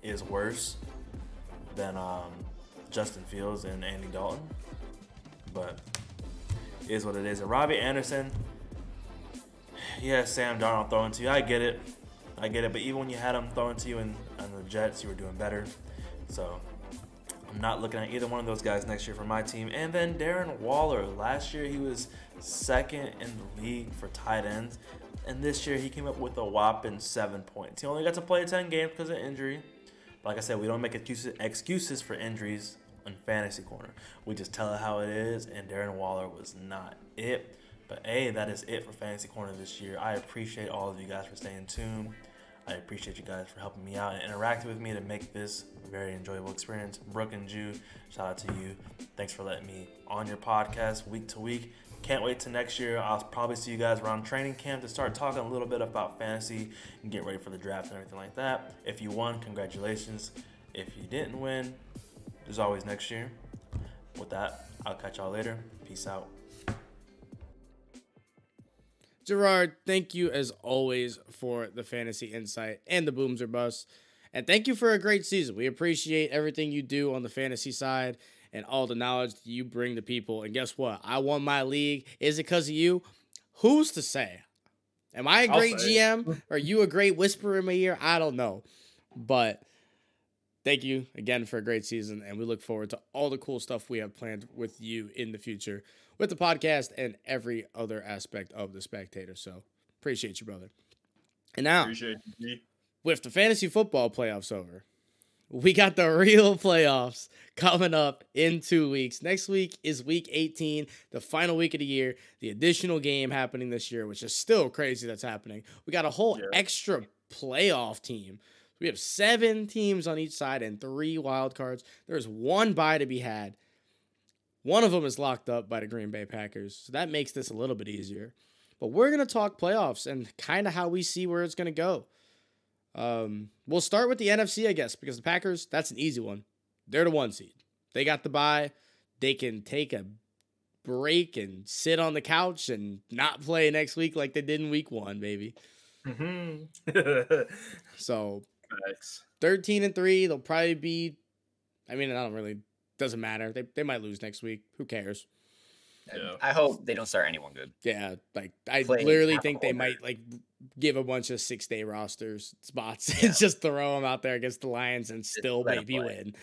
is worse than um, Justin Fields and Andy Dalton. But is what it is. And Robbie Anderson, yeah, Sam Darnold throwing to you. I get it. I get it. But even when you had him throwing to you in, on the Jets, you were doing better. So I'm not looking at either one of those guys next year for my team. And then Darren Waller. Last year he was second in the league for tight ends. And this year he came up with a whopping seven points. He only got to play 10 games because of injury. But like I said, we don't make excuses, for injuries on Fantasy Corner. We just tell it how it is, and Darren Waller was not it. But hey, that is it for Fantasy Corner this year. I appreciate all of you guys for staying tuned. I appreciate you guys for helping me out and interacting with me to make this very enjoyable experience. Brooke and Ju, shout out to you. Thanks for letting me on your podcast week to week. Can't wait to next year. I'll probably see you guys around training camp to start talking a little bit about fantasy and get ready for the draft and everything like that. If you won, congratulations. If you didn't win, there's always next year. With that, I'll catch y'all later. Peace out. Gerard, thank you as always for the fantasy insight and the booms or busts. And thank you for a great season. We appreciate everything you do on the fantasy side and all the knowledge that you bring to people. And guess what? I won my league. Is it because of you? Who's to say? Am I a great GM? [laughs] Are you a great whisperer in my ear? I don't know. But thank you again for a great season. And we look forward to all the cool stuff we have planned with you in the future with the podcast and every other aspect of the spectator. So appreciate you, brother. And now, Appreciate you. With the fantasy football playoffs over, we got the real playoffs coming up in two weeks. Next week is week 18, the final week of the year, the additional game happening this year, which is still crazy that's happening. We got a whole Yeah. extra playoff team. We have seven teams on each side and three wild cards. There's one bye to be had. One of them is locked up by the Green Bay Packers. So that makes this a little bit easier. But we're going to talk playoffs and kind of how we see where it's going to go. Um, we'll start with the NFC, I guess, because the Packers, that's an easy one. They're the one seed. They got the bye. They can take a break and sit on the couch and not play next week like they did in week one, baby. Mhm. [laughs] So Facts. 13 and 3, they'll probably be I mean, I don't really doesn't matter. They they might lose next week. Who cares? Yeah. I hope they don't start anyone good. Yeah, like I Play literally think they might like give a bunch of six day rosters spots Yeah. and just throw them out there against the Lions and still let 'em maybe win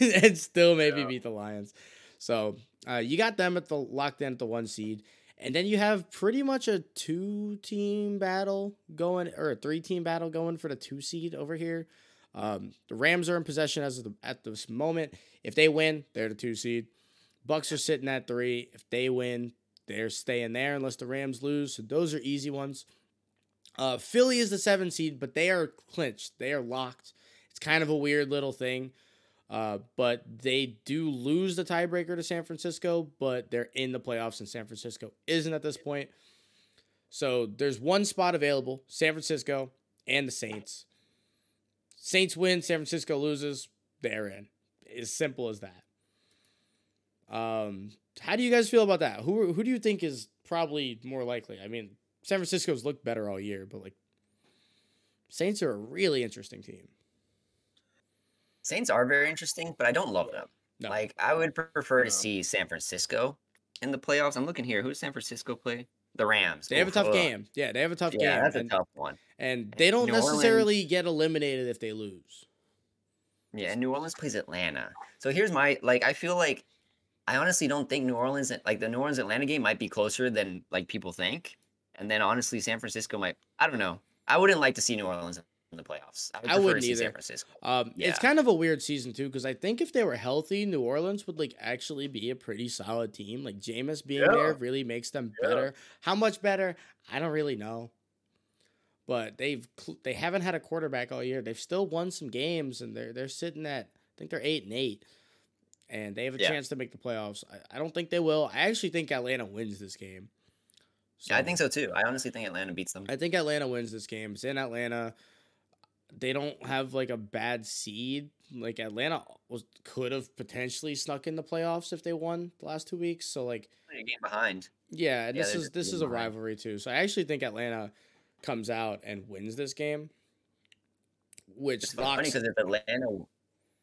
[laughs] and still maybe Yeah. beat the Lions. So uh, you got them at the locked in at the one seed, and then you have pretty much a two team battle going or a three team battle going for the two seed over here. Um, the Rams are in possession as of the, at this moment. If they win, they're the two seed. Bucks are sitting at three. If they win, they're staying there unless the Rams lose. So those are easy ones. Uh, Philly is the seven seed, but they are clinched. They are locked. It's kind of a weird little thing. Uh, but they do lose the tiebreaker to San Francisco, but they're in the playoffs, and San Francisco isn't at this point. So there's one spot available San Francisco and the Saints. Saints win, San Francisco loses, they're in. As simple as that. Um, how do you guys feel about that? Who who do you think is probably more likely? I mean, San Francisco's looked better all year, but like Saints are a really interesting team. Saints are very interesting, but I don't love them. No. Like I would prefer No. to see San Francisco in the playoffs. I'm looking here. Who does San Francisco play? The Rams. They have a tough ugh. game. Yeah, they have a tough Yeah, game. that's a tough one. and they don't New Orleans- necessarily get eliminated if they lose. Yeah, and New Orleans plays Atlanta. So here's my like. I feel like I honestly don't think New Orleans like the New Orleans Atlanta game might be closer than like people think. And then honestly, San Francisco might. I don't know. I wouldn't like to see New Orleans in the playoffs. I, would I wouldn't either. San Francisco. Um, it's kind of a weird season too because I think if they were healthy, New Orleans would like actually be a pretty solid team. Like Jameis being there really makes them Yeah. better. How much better? I don't really know. But they've they haven't had a quarterback all year. They've still won some games and they're they're sitting at I think they're eight and eight, and they have a Yeah. chance to make the playoffs. I, I don't think they will. I actually think Atlanta wins this game. Yeah, I think so too. I honestly think Atlanta beats them. I think Atlanta wins this game. It's in Atlanta. They don't have like a bad seed. Like Atlanta was could have potentially snuck in the playoffs if they won the last two weeks. So like A game behind. yeah, and Yeah, this is this is a behind. rivalry too. So I actually think Atlanta comes out and wins this game, which It's funny because if Atlanta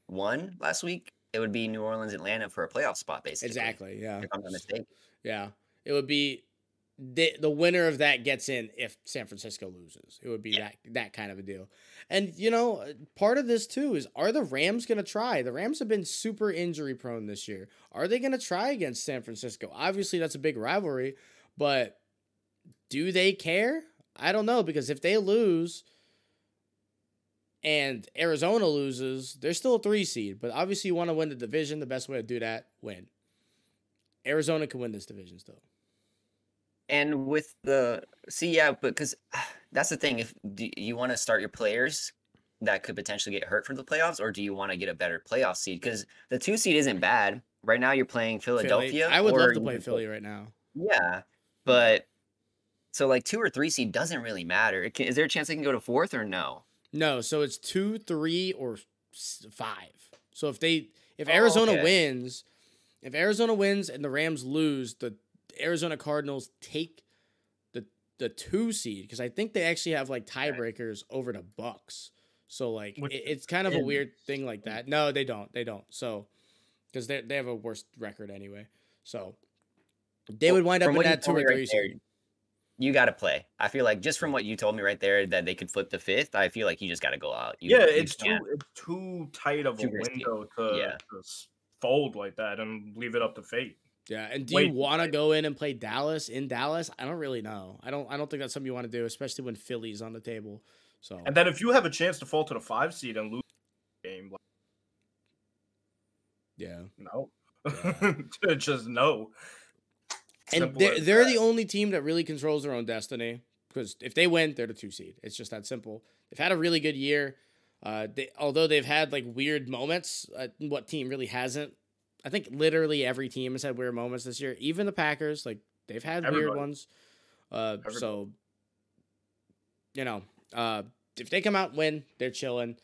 won last week, it would be New Orleans Atlanta for a playoff spot, basically. Exactly. Yeah. If I'm not mistaken. Yeah. It would be the the winner of that gets in if San Francisco loses. It would be Yeah. that that kind of a deal. And you know, uh, part of this too is are the Rams going to try? The Rams have been super injury prone this year. Are they going to try against San Francisco? Obviously, that's a big rivalry, but do they care? I don't know because if they lose and Arizona loses, they're still a 3 seed, but obviously you want to win the division. The best way to do that, win. Arizona can win this division still. And with the see, yeah, but because [sighs] that's the thing. If you want to start your players that could potentially get hurt for the playoffs, or do you want to get a better playoff seed? Because the two seed isn't bad right now. You're playing Philly. Philadelphia. I would love to play Philly right now. Yeah, but so like two or three seed doesn't really matter. It can, is there a chance they can go to fourth or no? No, so it's two, three, or five. So if they if Oh, Arizona okay. wins, if Arizona wins and the Rams lose, the Arizona Cardinals take the the two seed because I think they actually have like tiebreakers over the Bucks. So like Which it, it's kind of a weird thing like that. No, they don't. They don't. So because they they have a worse record anyway. So they Well, would wind up in that two or me right three there, seed. You got to play. I feel like just from what you told me right there that they could flip the fifth. I feel like you just got to go out. You, yeah, you it's too can't. it's too tight of a risky. window to, Yeah. to fold like that and leave it up to fate. Yeah, and do way you want to go in and play Dallas in Dallas? I don't really know. I don't. I don't think that's something you want to do, especially when Philly's on the table. So And then if you have a chance to fall to the five seed and lose the game, like yeah, no, Yeah. [laughs] just no. and Simple they're, they're the only team that really controls their own destiny because if they win, they're the two seed. It's just that simple. They've had a really good year. Uh, they, although they've had like weird moments, uh, what team really hasn't? I think literally every team has had weird moments this year. Even the Packers, like they've had weird ones. Uh, so you know, uh, if they come out and win, they're chilling.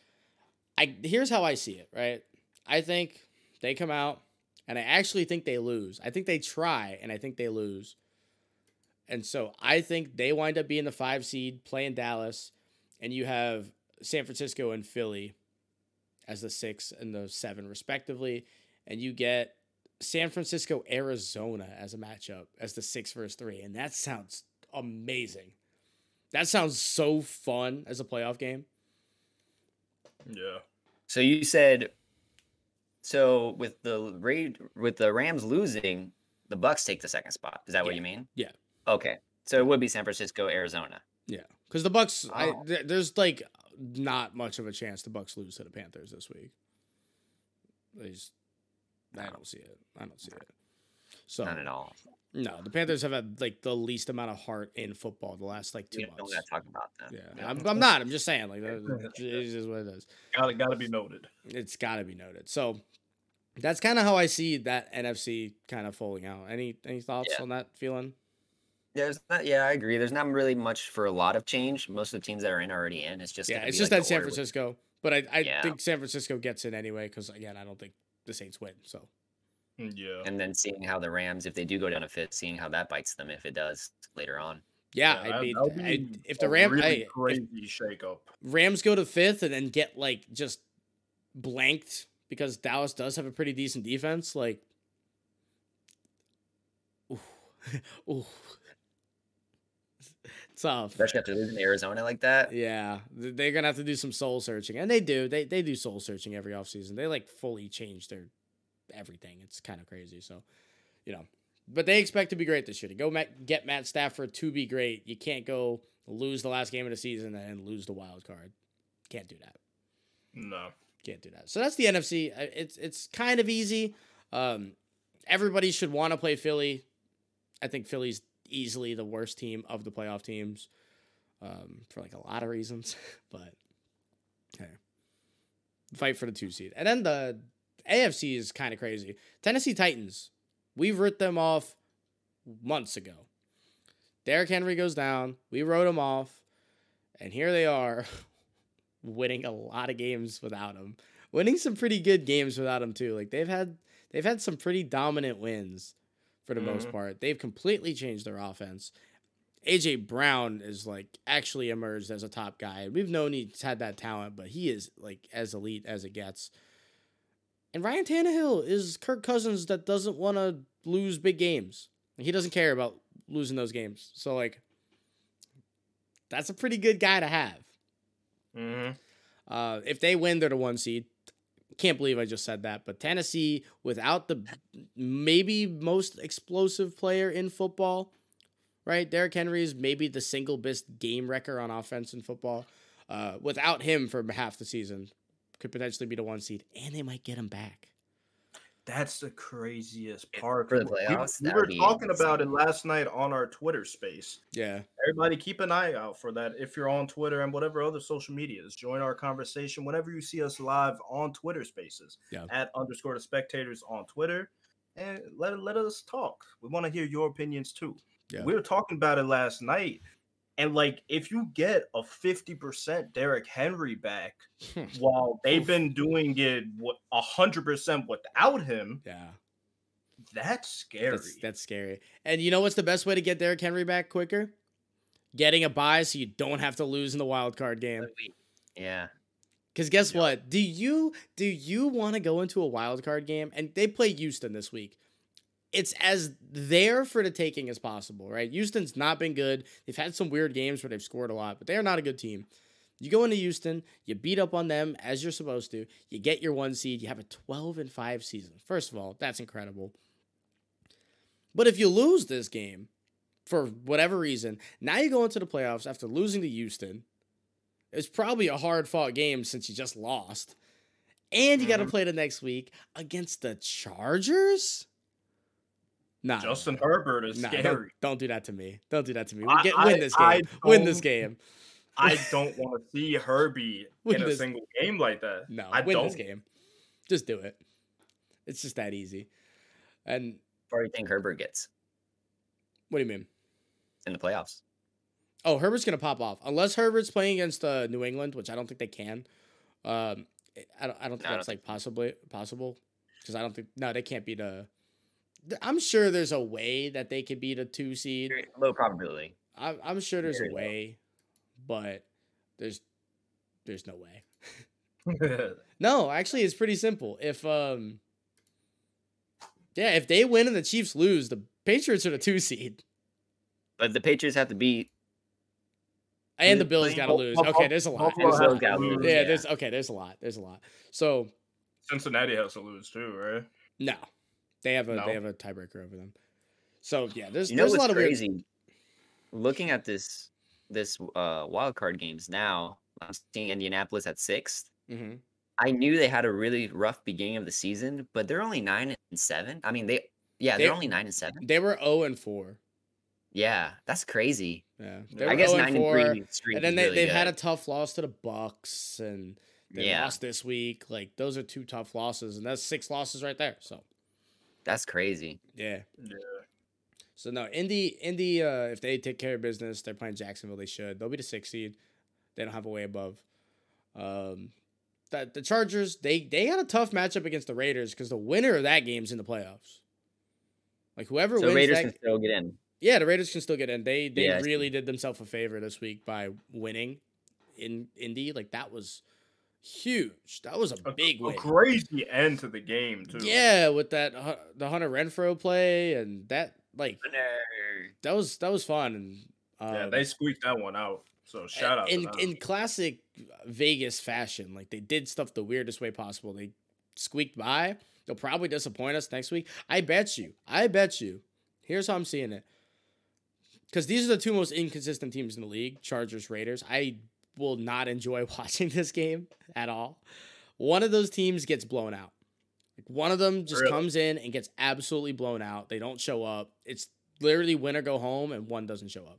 I here's how I see it. Right, I think they come out, and I actually think they lose. I think they try, and I think they lose. And so I think they wind up being the five seed, playing Dallas, and you have San Francisco and Philly as the six and the seven, respectively. And you get San Francisco, Arizona as a matchup as the six versus three. And that sounds amazing. That sounds so fun as a playoff game. Yeah. So you said, so with the Ra- with the Rams losing, the Bucks take the second spot. Is that what Yeah. you mean? Yeah. Okay. So it would be San Francisco, Arizona. Yeah. Because the Bucks, I, Oh. th- there's like not much of a chance the Bucks lose to the Panthers this week. They just, I don't see it. I don't see it. So None at all. No, the Panthers have had like the least amount of heart in football the last like two We don't months. got to talk about that. Yeah, Yeah. I'm, I'm not. I'm just saying, like, that- [laughs] it is what it is. Gotta gotta be noted. It's got to be noted. So that's kind of how I see that NFC kind of folding out. Any any thoughts Yeah. on that feeling? There's not. Yeah, I agree. There's not really much for a lot of change. Most of the teams that are in are already in. It's just yeah, it's be just like that San order with- Francisco, but I I Yeah. think San Francisco gets it anyway because again, I don't think the Saints win. So mm, Yeah. and then seeing how the Rams, if they do go down a fifth, seeing how that bites them if it does later on. yeah, Yeah, I that- mean, that would I, be if the a Ram, really hey, if crazy shakeup. Rams go to fifth and then get like just blanked because Dallas does have a pretty decent defense. Like, ooh, [laughs] ooh, tough. Especially after losing to Arizona like that. Yeah, they're gonna have to do some soul searching, and they do. They they do soul searching every offseason. They like fully change their everything. It's kind of crazy. So, you know, but they expect to be great this year. To go Matt, get Matt Stafford to be great, you can't go lose the last game of the season and lose the wild card. Can't do that. No. Can't do that. So that's the NFC. Uh, It's it's kind of easy. Um, everybody should want to play Philly. I think Philly's easily the worst team of the playoff teams, um, for like a lot of reasons. [laughs] but hey, fight for the two seed, and then the AFC is kind of crazy. Tennessee Titans. we've wrote them off months ago. Derrick Henry goes down. We wrote them off, and here they are [laughs] winning a lot of games without him. Winning some pretty good games without him too. Like they've had they've had some pretty dominant wins for the most Mhm. part. They've completely changed their offense. AJ Brown is like actually emerged as a top guy. We've known he's had that talent, but he is like as elite as it gets. And Ryan Tannehill is Kirk Cousins that doesn't want to lose big games. He doesn't care about losing those games. So like, that's a pretty good guy to have. hmm Uh, if they win, they're the one seed. Can't believe I just said that. But Tennessee, without the maybe most explosive player in football, right? Derrick Henry is maybe the single best game wrecker on offense in football. Uh, without him for half the season, could potentially be the one seed, and they might get him back. That's the craziest part. For the We- playoffs, we, that were would be talking about it last night on our Twitter space. Yeah, Everybody, keep an eye out for that. If you're on Twitter and whatever other social medias, join our conversation whenever you see us live on Twitter Spaces Yeah. at underscore the spectators on Twitter, and let let us talk. We want to hear your opinions too. Yeah. We were talking about it last night, and like if you get a fifty percent Derrick Henry back, [laughs] while they've been doing it a hundred percent without him, yeah, that's scary. that's that's scary. And you know what's the best way to get Derrick Henry back quicker? Getting a buy so you don't have to lose in the wild card game. Yeah. Because guess Yeah. what? Do you do you want to go into a wild card game? And they play Houston this week. It's as there for the taking as possible, right? Houston's not been good. They've had some weird games where they've scored a lot, but they are not a good team. You go into Houston, you beat up on them as you're supposed to. You get your one seed. You have a 12 and 5 season. First of all, that's incredible. But if you lose this game for whatever reason, now you go into the playoffs after losing to Houston. It's probably a hard fought game since you just lost. And you got to Mhm. play the next week against the Chargers? Nah. Justin Herbert is nah, don't, scary. don't do that to me. Don't do that to me. I- Get, I- win this I game. Win this game. I [laughs] don't want to see Herbie Win in a this- single game like that. No, I win don't. this game. Just do it. It's just that easy. And What do you think Herbert gets what do you mean? in the playoffs? Oh, Herbert's gonna pop off unless Herbert's playing against uh, New England, which I don't think they can. Um, I don't. I don't think No, I don't that's like possibly possible because I don't think no, they can't beat a. th- I'm sure there's a way that they could beat a two seed. Very Low probability. I'm, I'm sure there's Very a low. way, but there's there's no way. [laughs] No, actually, it's pretty simple. If um, yeah, if they win and the Chiefs lose, the Patriots are the two seed, But the Patriots have to beat. and the Who's Bills got to lose. Buff- Okay, there's a lot. Buffalo And has Bills gotta lose. lose. Yeah, yeah. there's okay. There's a lot. There's a lot. So Cincinnati has to lose too, right? no, they have a No? they have a tiebreaker over them. So yeah, there's You know there's a lot of weird. crazy? Looking at this this uh wild card games now, I'm seeing Indianapolis at sixth. hmm I knew they had a really rough beginning of the season, but they're only nine and seven. I mean, they yeah, they're only nine and seven. They were zero and four. Yeah, that's crazy. Yeah, I they guess 0 nine and four. and three And then they, really they've had a tough loss to the Bucks, and they Yeah. lost this week. Like those are two tough losses, and that's six losses right there. So That's crazy. yeah. Yeah. So no, Indy, Indy. Uh, if they take care of business, they're playing Jacksonville. They should. They'll be the sixth seed. They don't have a way above. Um, that the Chargers. They they had a tough matchup against the Raiders because the winner of that game's in the playoffs. Like whoever So wins Raiders that, can still get in. yeah, the Raiders can still get in. They they Yeah, really did themselves a favor this week by winning in Indy. Like that was huge. That was a A, big a win. crazy end to the game too. Yeah, with that Hu- the Hunter Renfrow play and that like that was that was fun and um, yeah, they squeaked that one out. So shout out in to them. in classic Vegas fashion. Like they did stuff the weirdest way possible. They squeaked by. They'll probably disappoint us next week. I bet you. I bet you. Here's how I'm seeing it. Because these are the two most inconsistent teams in the league: Chargers, Raiders. I will not enjoy [laughs] watching this game at all. One of those teams gets blown out. Like one of them just Really? comes in and gets absolutely blown out. They don't show up. It's literally win or go home, and one doesn't show up.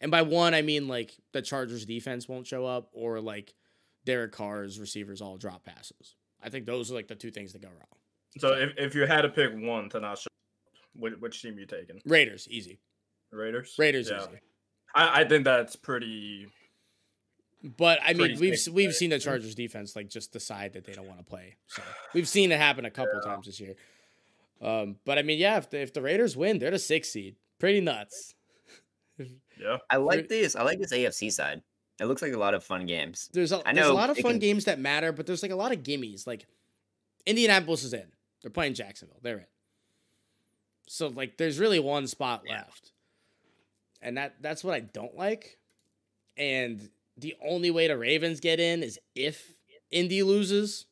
And by one, I mean like the Chargers defense won't show up, or like Derek Carr's receivers all drop passes. I think those are like the two things that go wrong. so if, if you had to pick one to not show, which, which team you taking? Raiders, easy. Raiders. Raiders, Yeah. easy. I, I think that's pretty. But I mean, we've we've seen the Chargers defense like just decide that they don't want to play. So [sighs] we've seen it happen a couple Yeah. times this year. Um, but I mean, yeah, if the, if the Raiders win, they're the sixth seed. Pretty nuts. [laughs] Yeah. I like this. I like this AFC side. It looks like a lot of fun games. There's a, I there's a lot of fun can- games that matter, but there's like a lot of gimmies. Like Indianapolis is in. They're playing Jacksonville. They're in. So like there's really one spot Yeah. left. And that that's what I don't like. And the only way the Ravens get in is if Indy loses.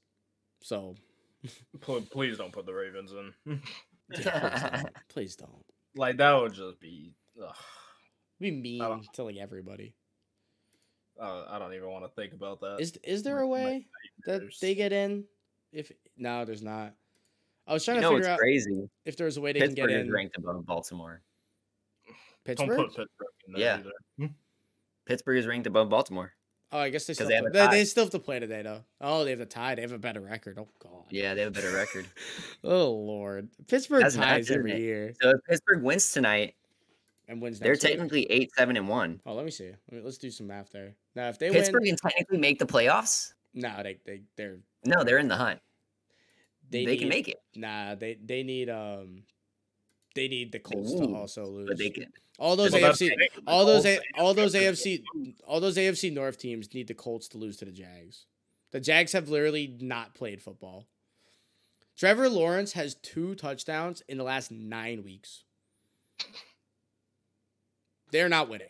So [laughs] Please don't put the Ravens in. [laughs] yeah, please, don't. [laughs] please don't. like that would just be. Ugh. Be mean don't- to like everybody. Uh, I don't even want to think about that. Is is there a way that they get in? If no, there's not. I was trying you to know figure out crazy? if there's a way they can Pittsburgh get is in. ranked above Baltimore. don't Pittsburgh. put Pittsburgh in there Yeah. either. Pittsburgh is ranked above Baltimore. Oh, I guess they still they have have to, a they, they still have to play today though. Oh, they have a tie. They have a better record. Oh god. Yeah, they have a better record. [laughs] Oh lord. Pittsburgh That's ties every it? year So if Pittsburgh wins tonight, and wins. they're week. technically eight, seven, and one. Oh, let me see. Let me, let's do some math there. Now, if they Pittsburgh win, can technically make the playoffs. no, they they they're No, they're in the hunt. they, They, can make it, Nah, they they need um, they need the Colts to also lose. but they can. all those Well, AFC, the thing, the all those A, all those AFC, all those AFC North teams need the Colts to lose to the Jags. The Jags have literally not played football. Trevor Lawrence has two touchdowns in the last nine weeks. They're not winning.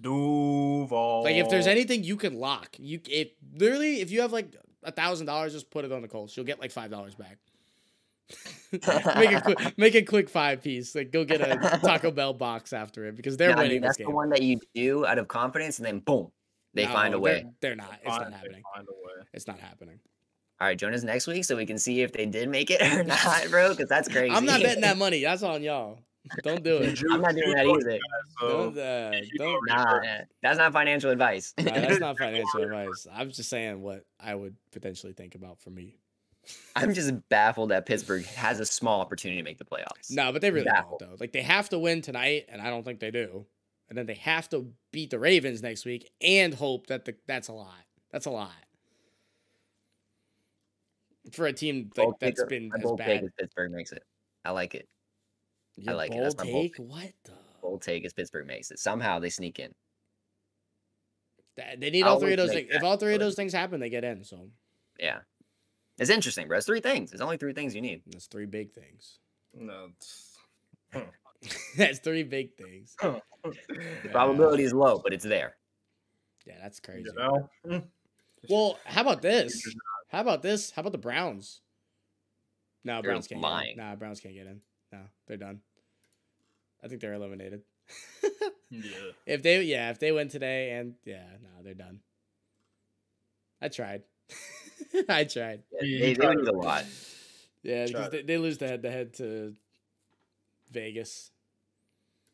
Duval. Like if there's anything you can lock, you if literally if you have like a thousand dollars, just put it on the Colts. You'll get like five dollars back. [laughs] make a quick, make a quick five piece. Like go get a Taco Bell box after it because they're No, I mean, winning this that's game. the one that you do out of confidence, and then boom, they find a way. They're, they're not. It's Find- not happening. find a way. It's not happening. All right, join us next week so we can see if they did make it [laughs] or not, bro. Because that's crazy. [laughs] I'm not betting that money. That's on y'all. Don't do it. I'm not doing that either. Don't, uh, don't, already Nah, eh, that's not financial advice. Nah, that's not financial advice. I'm just saying what I would potentially think about for me. I'm just baffled that Pittsburgh has a small opportunity to make the playoffs. No, but they really Baffled. don't though. Like they have to win tonight, and I don't think they do. And then they have to beat the Ravens next week and hope that the that's a lot. That's a lot for a team like Bold that's take- been my as bold take bad. is Pittsburgh makes it. I like it. Your like it. That's my bold take. What the? Bold take is Pittsburgh makes it. Somehow they sneak in. They need I all three of those things. If all three of those things happen, they get in. So Yeah. It's interesting, bro. It's three things. It's only three things you need. that's three big things. No, it's- [laughs] that's three big things. The [laughs] Yeah. probability is low, but it's there. Yeah, that's crazy. you know. Mm. Well, how about this? How about this? How about the Browns? No, You're Browns can't lying. get in. Nah, Browns can't get in. No, they're done. I think they're eliminated. [laughs] yeah. if they yeah, if they win today and yeah, no, they're done. I tried. [laughs] I tried. Yeah, they, you they tried lose a lot. Yeah, because they, they lose the head to head to Vegas.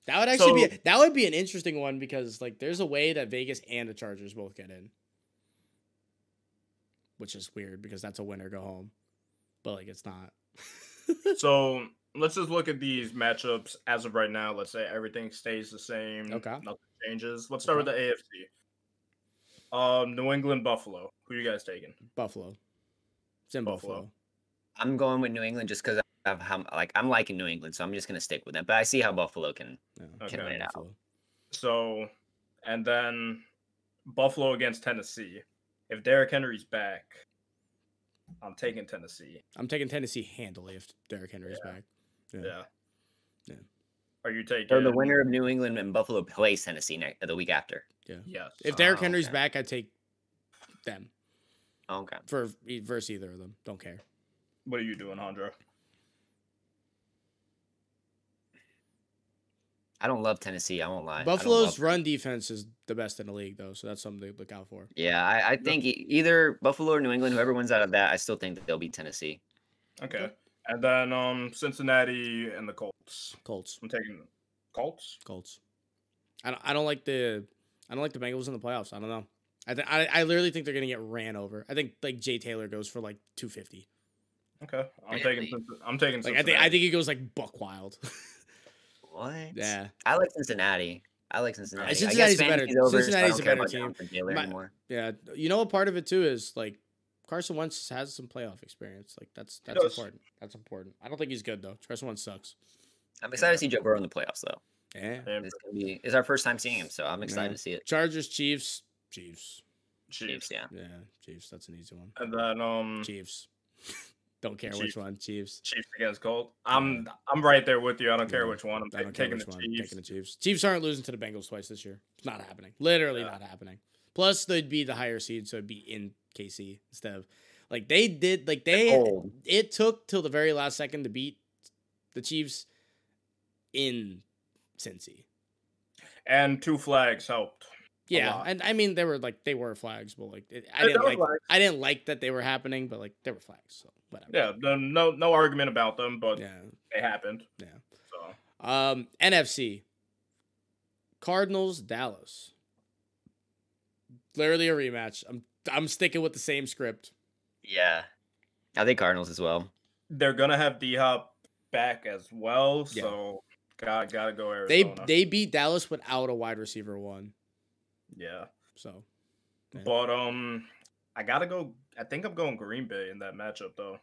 That would actually So- be that would be an interesting one because like there's a way that Vegas and the Chargers both get in. Which is weird because that's a winner go home. But like it's not. [laughs] So let's just look at these matchups as of right now. Let's say everything stays the same. Okay. Nothing changes. Let's start with the AFC. Um, New England, Buffalo. Who you guys taking? Buffalo. It's in Buffalo. Buffalo. I'm going with New England just because of how like I'm liking New England, so I'm just gonna stick with them. But I see how Buffalo can. Yeah, Okay. Can win it out. So, and then Buffalo against Tennessee. If Derrick Henry's back, I'm taking Tennessee. I'm taking Tennessee handily if Derrick Henry's Yeah. back. Yeah. Yeah. Are you taking? So the winner of New England and Buffalo plays Tennessee ne- the week after. Yeah. Yes. If Derrick Oh, Henry's okay. back, I take them Okay. for e- versus either of them. Don't care. What are you doing, Jandro? I don't love Tennessee. I won't lie. Buffalo's love- run defense is the best in the league, though, so that's something to look out for. Yeah, I, I think either Buffalo or New England, whoever wins out of that, I still think that they'll beat Tennessee. Okay. And then um Cincinnati and the Colts. Colts, I'm taking Colts. Colts. I don't, I don't like the I don't like the Bengals in the playoffs. I don't know. I th- I, I literally think they're gonna get ran over. I think like Jay Taylor goes for like two fifty. Okay. I'm Really? taking I'm taking Like I think I think he goes like buck wild. What? [laughs] yeah, I like Cincinnati. I like Cincinnati. I Cincinnati's guess a better- fantasy's over, so I Cincinnati's don't a care better about team. Jonathan Taylor My- yeah. You know what part of it too is like Carson Wentz has some playoff experience. Like that's that's important. That's important. I don't think he's good though. Carson Wentz sucks. I'm excited to see Joe Burrow in the playoffs, though. Yeah. It's gonna be it's our first time seeing him, so I'm excited Yeah. to see it. Chargers, Chiefs, Chiefs. Chiefs. Chiefs, yeah. Yeah, Chiefs. That's an easy one. And then um Chiefs. [laughs] Don't care which one. Chiefs. Chiefs against Colts. I'm I'm right there with you. I don't care which one. I'm I ta- don't care taking which the one. Chiefs. Taking the Chiefs. Chiefs aren't losing to the Bengals twice this year. It's not happening. Literally Yeah. not happening. Plus, they'd be the higher seed, so it'd be in KC instead of like they did. Like they, Cold. it took till the very last second to beat the Chiefs in Cincy. And two flags helped. Yeah, and I mean they were like they were flags, but like it, I There- didn't like flags. I didn't like that they were happening, but like they were flags, so whatever. Yeah, no no, no argument about them, but Yeah. they happened. Yeah. So Um, NFC. Cardinals, Dallas. Literally a rematch. I'm I'm sticking with the same script. Yeah. I think Cardinals as well. they're gonna have D Hop back as well. Yeah. So got gotta go They Arizona. they beat Dallas without a wide receiver one. yeah. So Yeah. But um I gotta go I think I'm going Green Bay in that matchup though.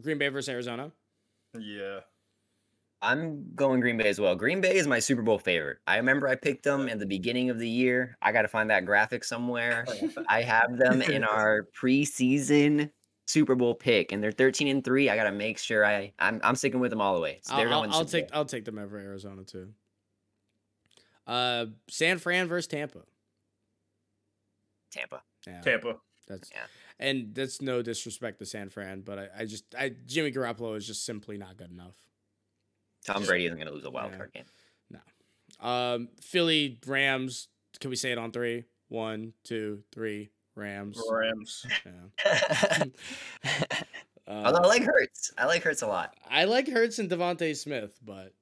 Green Bay versus Arizona. Yeah. I'm going Green Bay as well. Green Bay is my Super Bowl favorite. I remember I picked them in the beginning of the year. I got to find that graphic somewhere. [laughs] I have them in our preseason Super Bowl pick, and they're 13 and three. I got to make sure I I'm, I'm sticking with them all the way. So they're I'll, I'll, going I'll take Bowl. I'll take them over Arizona too. Uh, San Fran versus Tampa. Tampa. Yeah, Tampa. that's Yeah. and that's no disrespect to San Fran, but I, I just I Jimmy Garoppolo is just simply not good enough. Tom Brady isn't going to lose a wild Yeah. card game. Um, Philly Rams. Can we say it on three? One, two, three. Rams. Rams. Yeah. [laughs] Although I Uh, like Hurts. I like Hurts a lot. I like Hurts and DeVonta Smith, but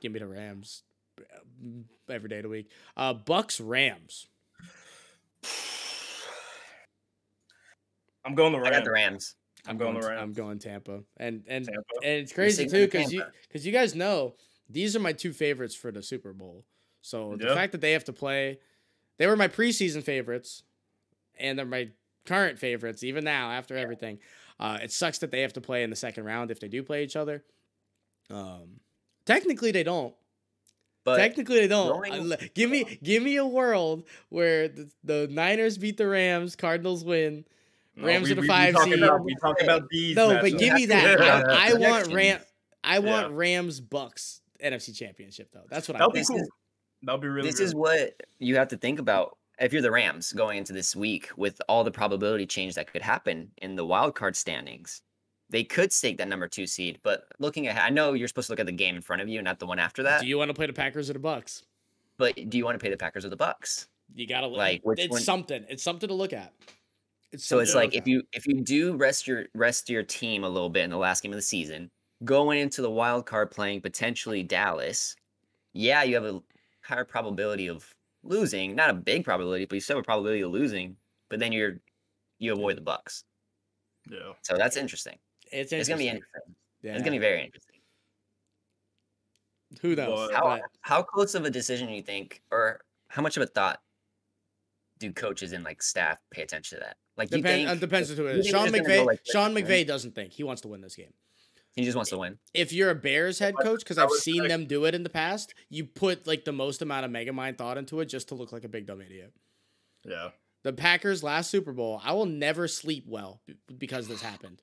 give me the Rams uh, every day of the week. Uh, Bucks Rams. I'm going the I Rams. got the Rams. I'm going the I'm going Tampa, and and Tampa. and it's crazy too because you because you guys know these are my two favorites for the Super Bowl. So the fact that they have to play, they were my preseason favorites, and they're my current favorites even now after everything. Uh, it sucks that they have to play in the second round if they do play each other. Um, technically they don't. But technically they don't. going- give me give me a world where the, the Niners beat the Rams, Cardinals win. No, Rams we, are the we, five we seed. About, we talk about these. No, but give me that. [laughs] I, I want Ram. I want Yeah. Rams Bucks NFC Championship though. That's what I That'll be This cool. is- That'll be really this good. is what you have to think about if you're the Rams going into this week with all the probability change that could happen in the wild card standings. They could stake that number two seed, but looking ahead, I know you're supposed to look at the game in front of you, not the one after that. Do you want to play the Packers or the Bucks? but do you want to pay the Packers or the Bucks? You gotta look. Like, it's one- something. It's something to look at. It's So it's like if you if you do rest your rest your team a little bit in the last game of the season, going into the wild card playing potentially Dallas, yeah, you have a higher probability of losing. Not a big probability, but you still have a probability of losing. But then you're you avoid the Bucks. Yeah. So that's interesting. it's, It's gonna be interesting. interesting. Yeah. It's gonna be very interesting. Who knows? But- How But how close of a decision do you think, or how much of a thought do coaches and like staff pay attention to that? Like, do you depend, think uh, depends on who it you is. think Sean it's McVay. like this, Sean right? McVay doesn't think he wants to win this game. he just wants to win? If you're a Bears head coach, because I I've seen say- them do it in the past, you put like the most amount of mega mind thought into it just to look like a big dumb idiot. Yeah. The Packers last Super Bowl, I will never sleep well because this happened.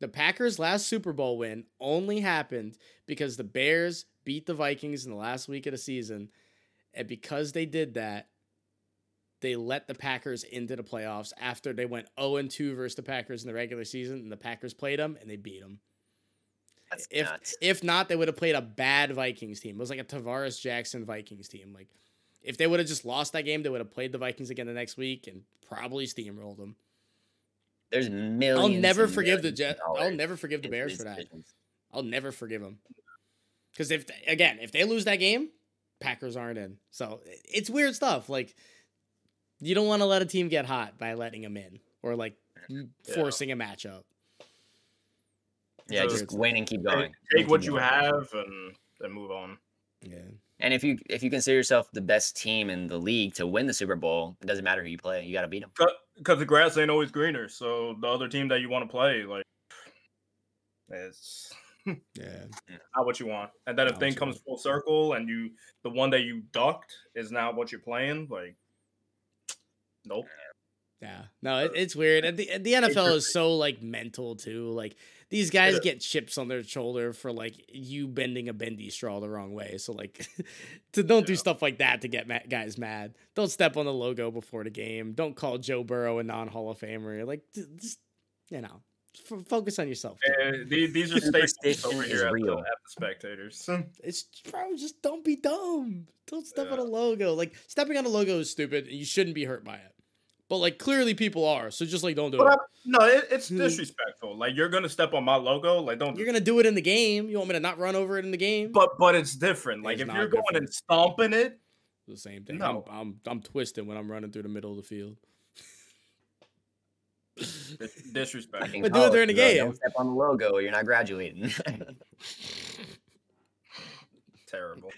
The Packers last Super Bowl win only happened because the Bears beat the Vikings in the last week of the season. And because they did that, they let the Packers into the playoffs after they went 0 2 versus the Packers in the regular season. And the Packers played them and they beat them. That's If nuts. if not, they would have played a bad Vikings team. It was like a Tarvaris Jackson Vikings team. Like if they would have just lost that game, they would have played the Vikings again the next week and probably steamrolled them. There's millions. I'll never and forgive the millions Jet. of I'll never forgive the Bears for that. I'll never forgive them. Because if again, if they lose that game, Packers aren't in. So it's weird stuff. Like you don't want to let a team get hot by letting them in or like forcing a matchup. Yeah, So just win and keep going. take Keep what you going. have and then move on. Yeah. And if you if you consider yourself the best team in the league to win the Super Bowl, it doesn't matter who you play. You got to beat them. Because the grass ain't always greener. So the other team that you want to play, like, it's [laughs] Yeah. not what you want. And then if thing comes full circle and you, the one that you ducked is now what you're playing, like, nope. Yeah, no, it, it's weird. And the, the NFL is so like mental too. Like these guys get chips on their shoulder for like you bending a bendy straw the wrong way. So like, [laughs] to don't do stuff like that to get ma- guys mad. Don't step on the logo before the game. Don't call Joe Burrow a non Hall of Famer. Like, just you know, f- focus on yourself. dude. Uh, these are staples Superstition over here at the, real. at the spectators. It's bro, just don't be dumb. Don't step on a logo. Like stepping on a logo is stupid, and you shouldn't be hurt by it. But like clearly people are, so just like don't do But it. I, no, it, it's Hmm. disrespectful. Like you're gonna step on my logo. Like don't. You're gonna do it in the game. You want me to not run over it in the game? But but it's different. Like It's if you're going and stomping it, the same thing. No. I'm, I'm I'm twisted when I'm running through the middle of the field. it's Like disrespectful. But do it during the game. Don't step on the logo or you're not graduating. Terrible.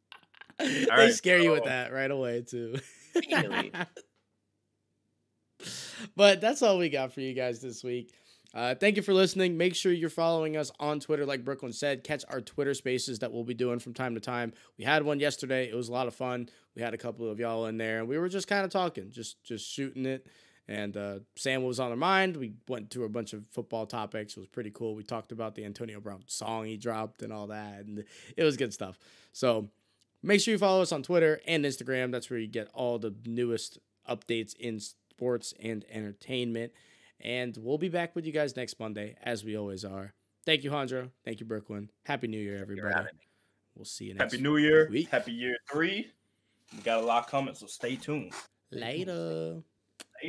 [laughs] they right, scare you with that right away too. [laughs] [laughs] But that's all we got for you guys this week. Uh, thank you for listening. Make sure you're following us on Twitter, like Brooklyn said. Catch our Twitter spaces that we'll be doing from time to time. We had one yesterday. It was a lot of fun. We had a couple of y'all in there, and we were just kind of talking, just just shooting it. And uh, Sam was on our mind. We went through a bunch of football topics. It was pretty cool. We talked about the Antonio Brown song he dropped and all that, and it was good stuff. So make sure you follow us on Twitter and Instagram. That's where you get all the newest updates in sports and entertainment. And we'll be back with you guys next Monday, as we always are. Thank you, Jandro. Thank you, Brooklyn. Happy New Year, everybody. We'll see you next Happy New Year. week. Happy Year Three. We got a lot coming, so stay tuned. Later.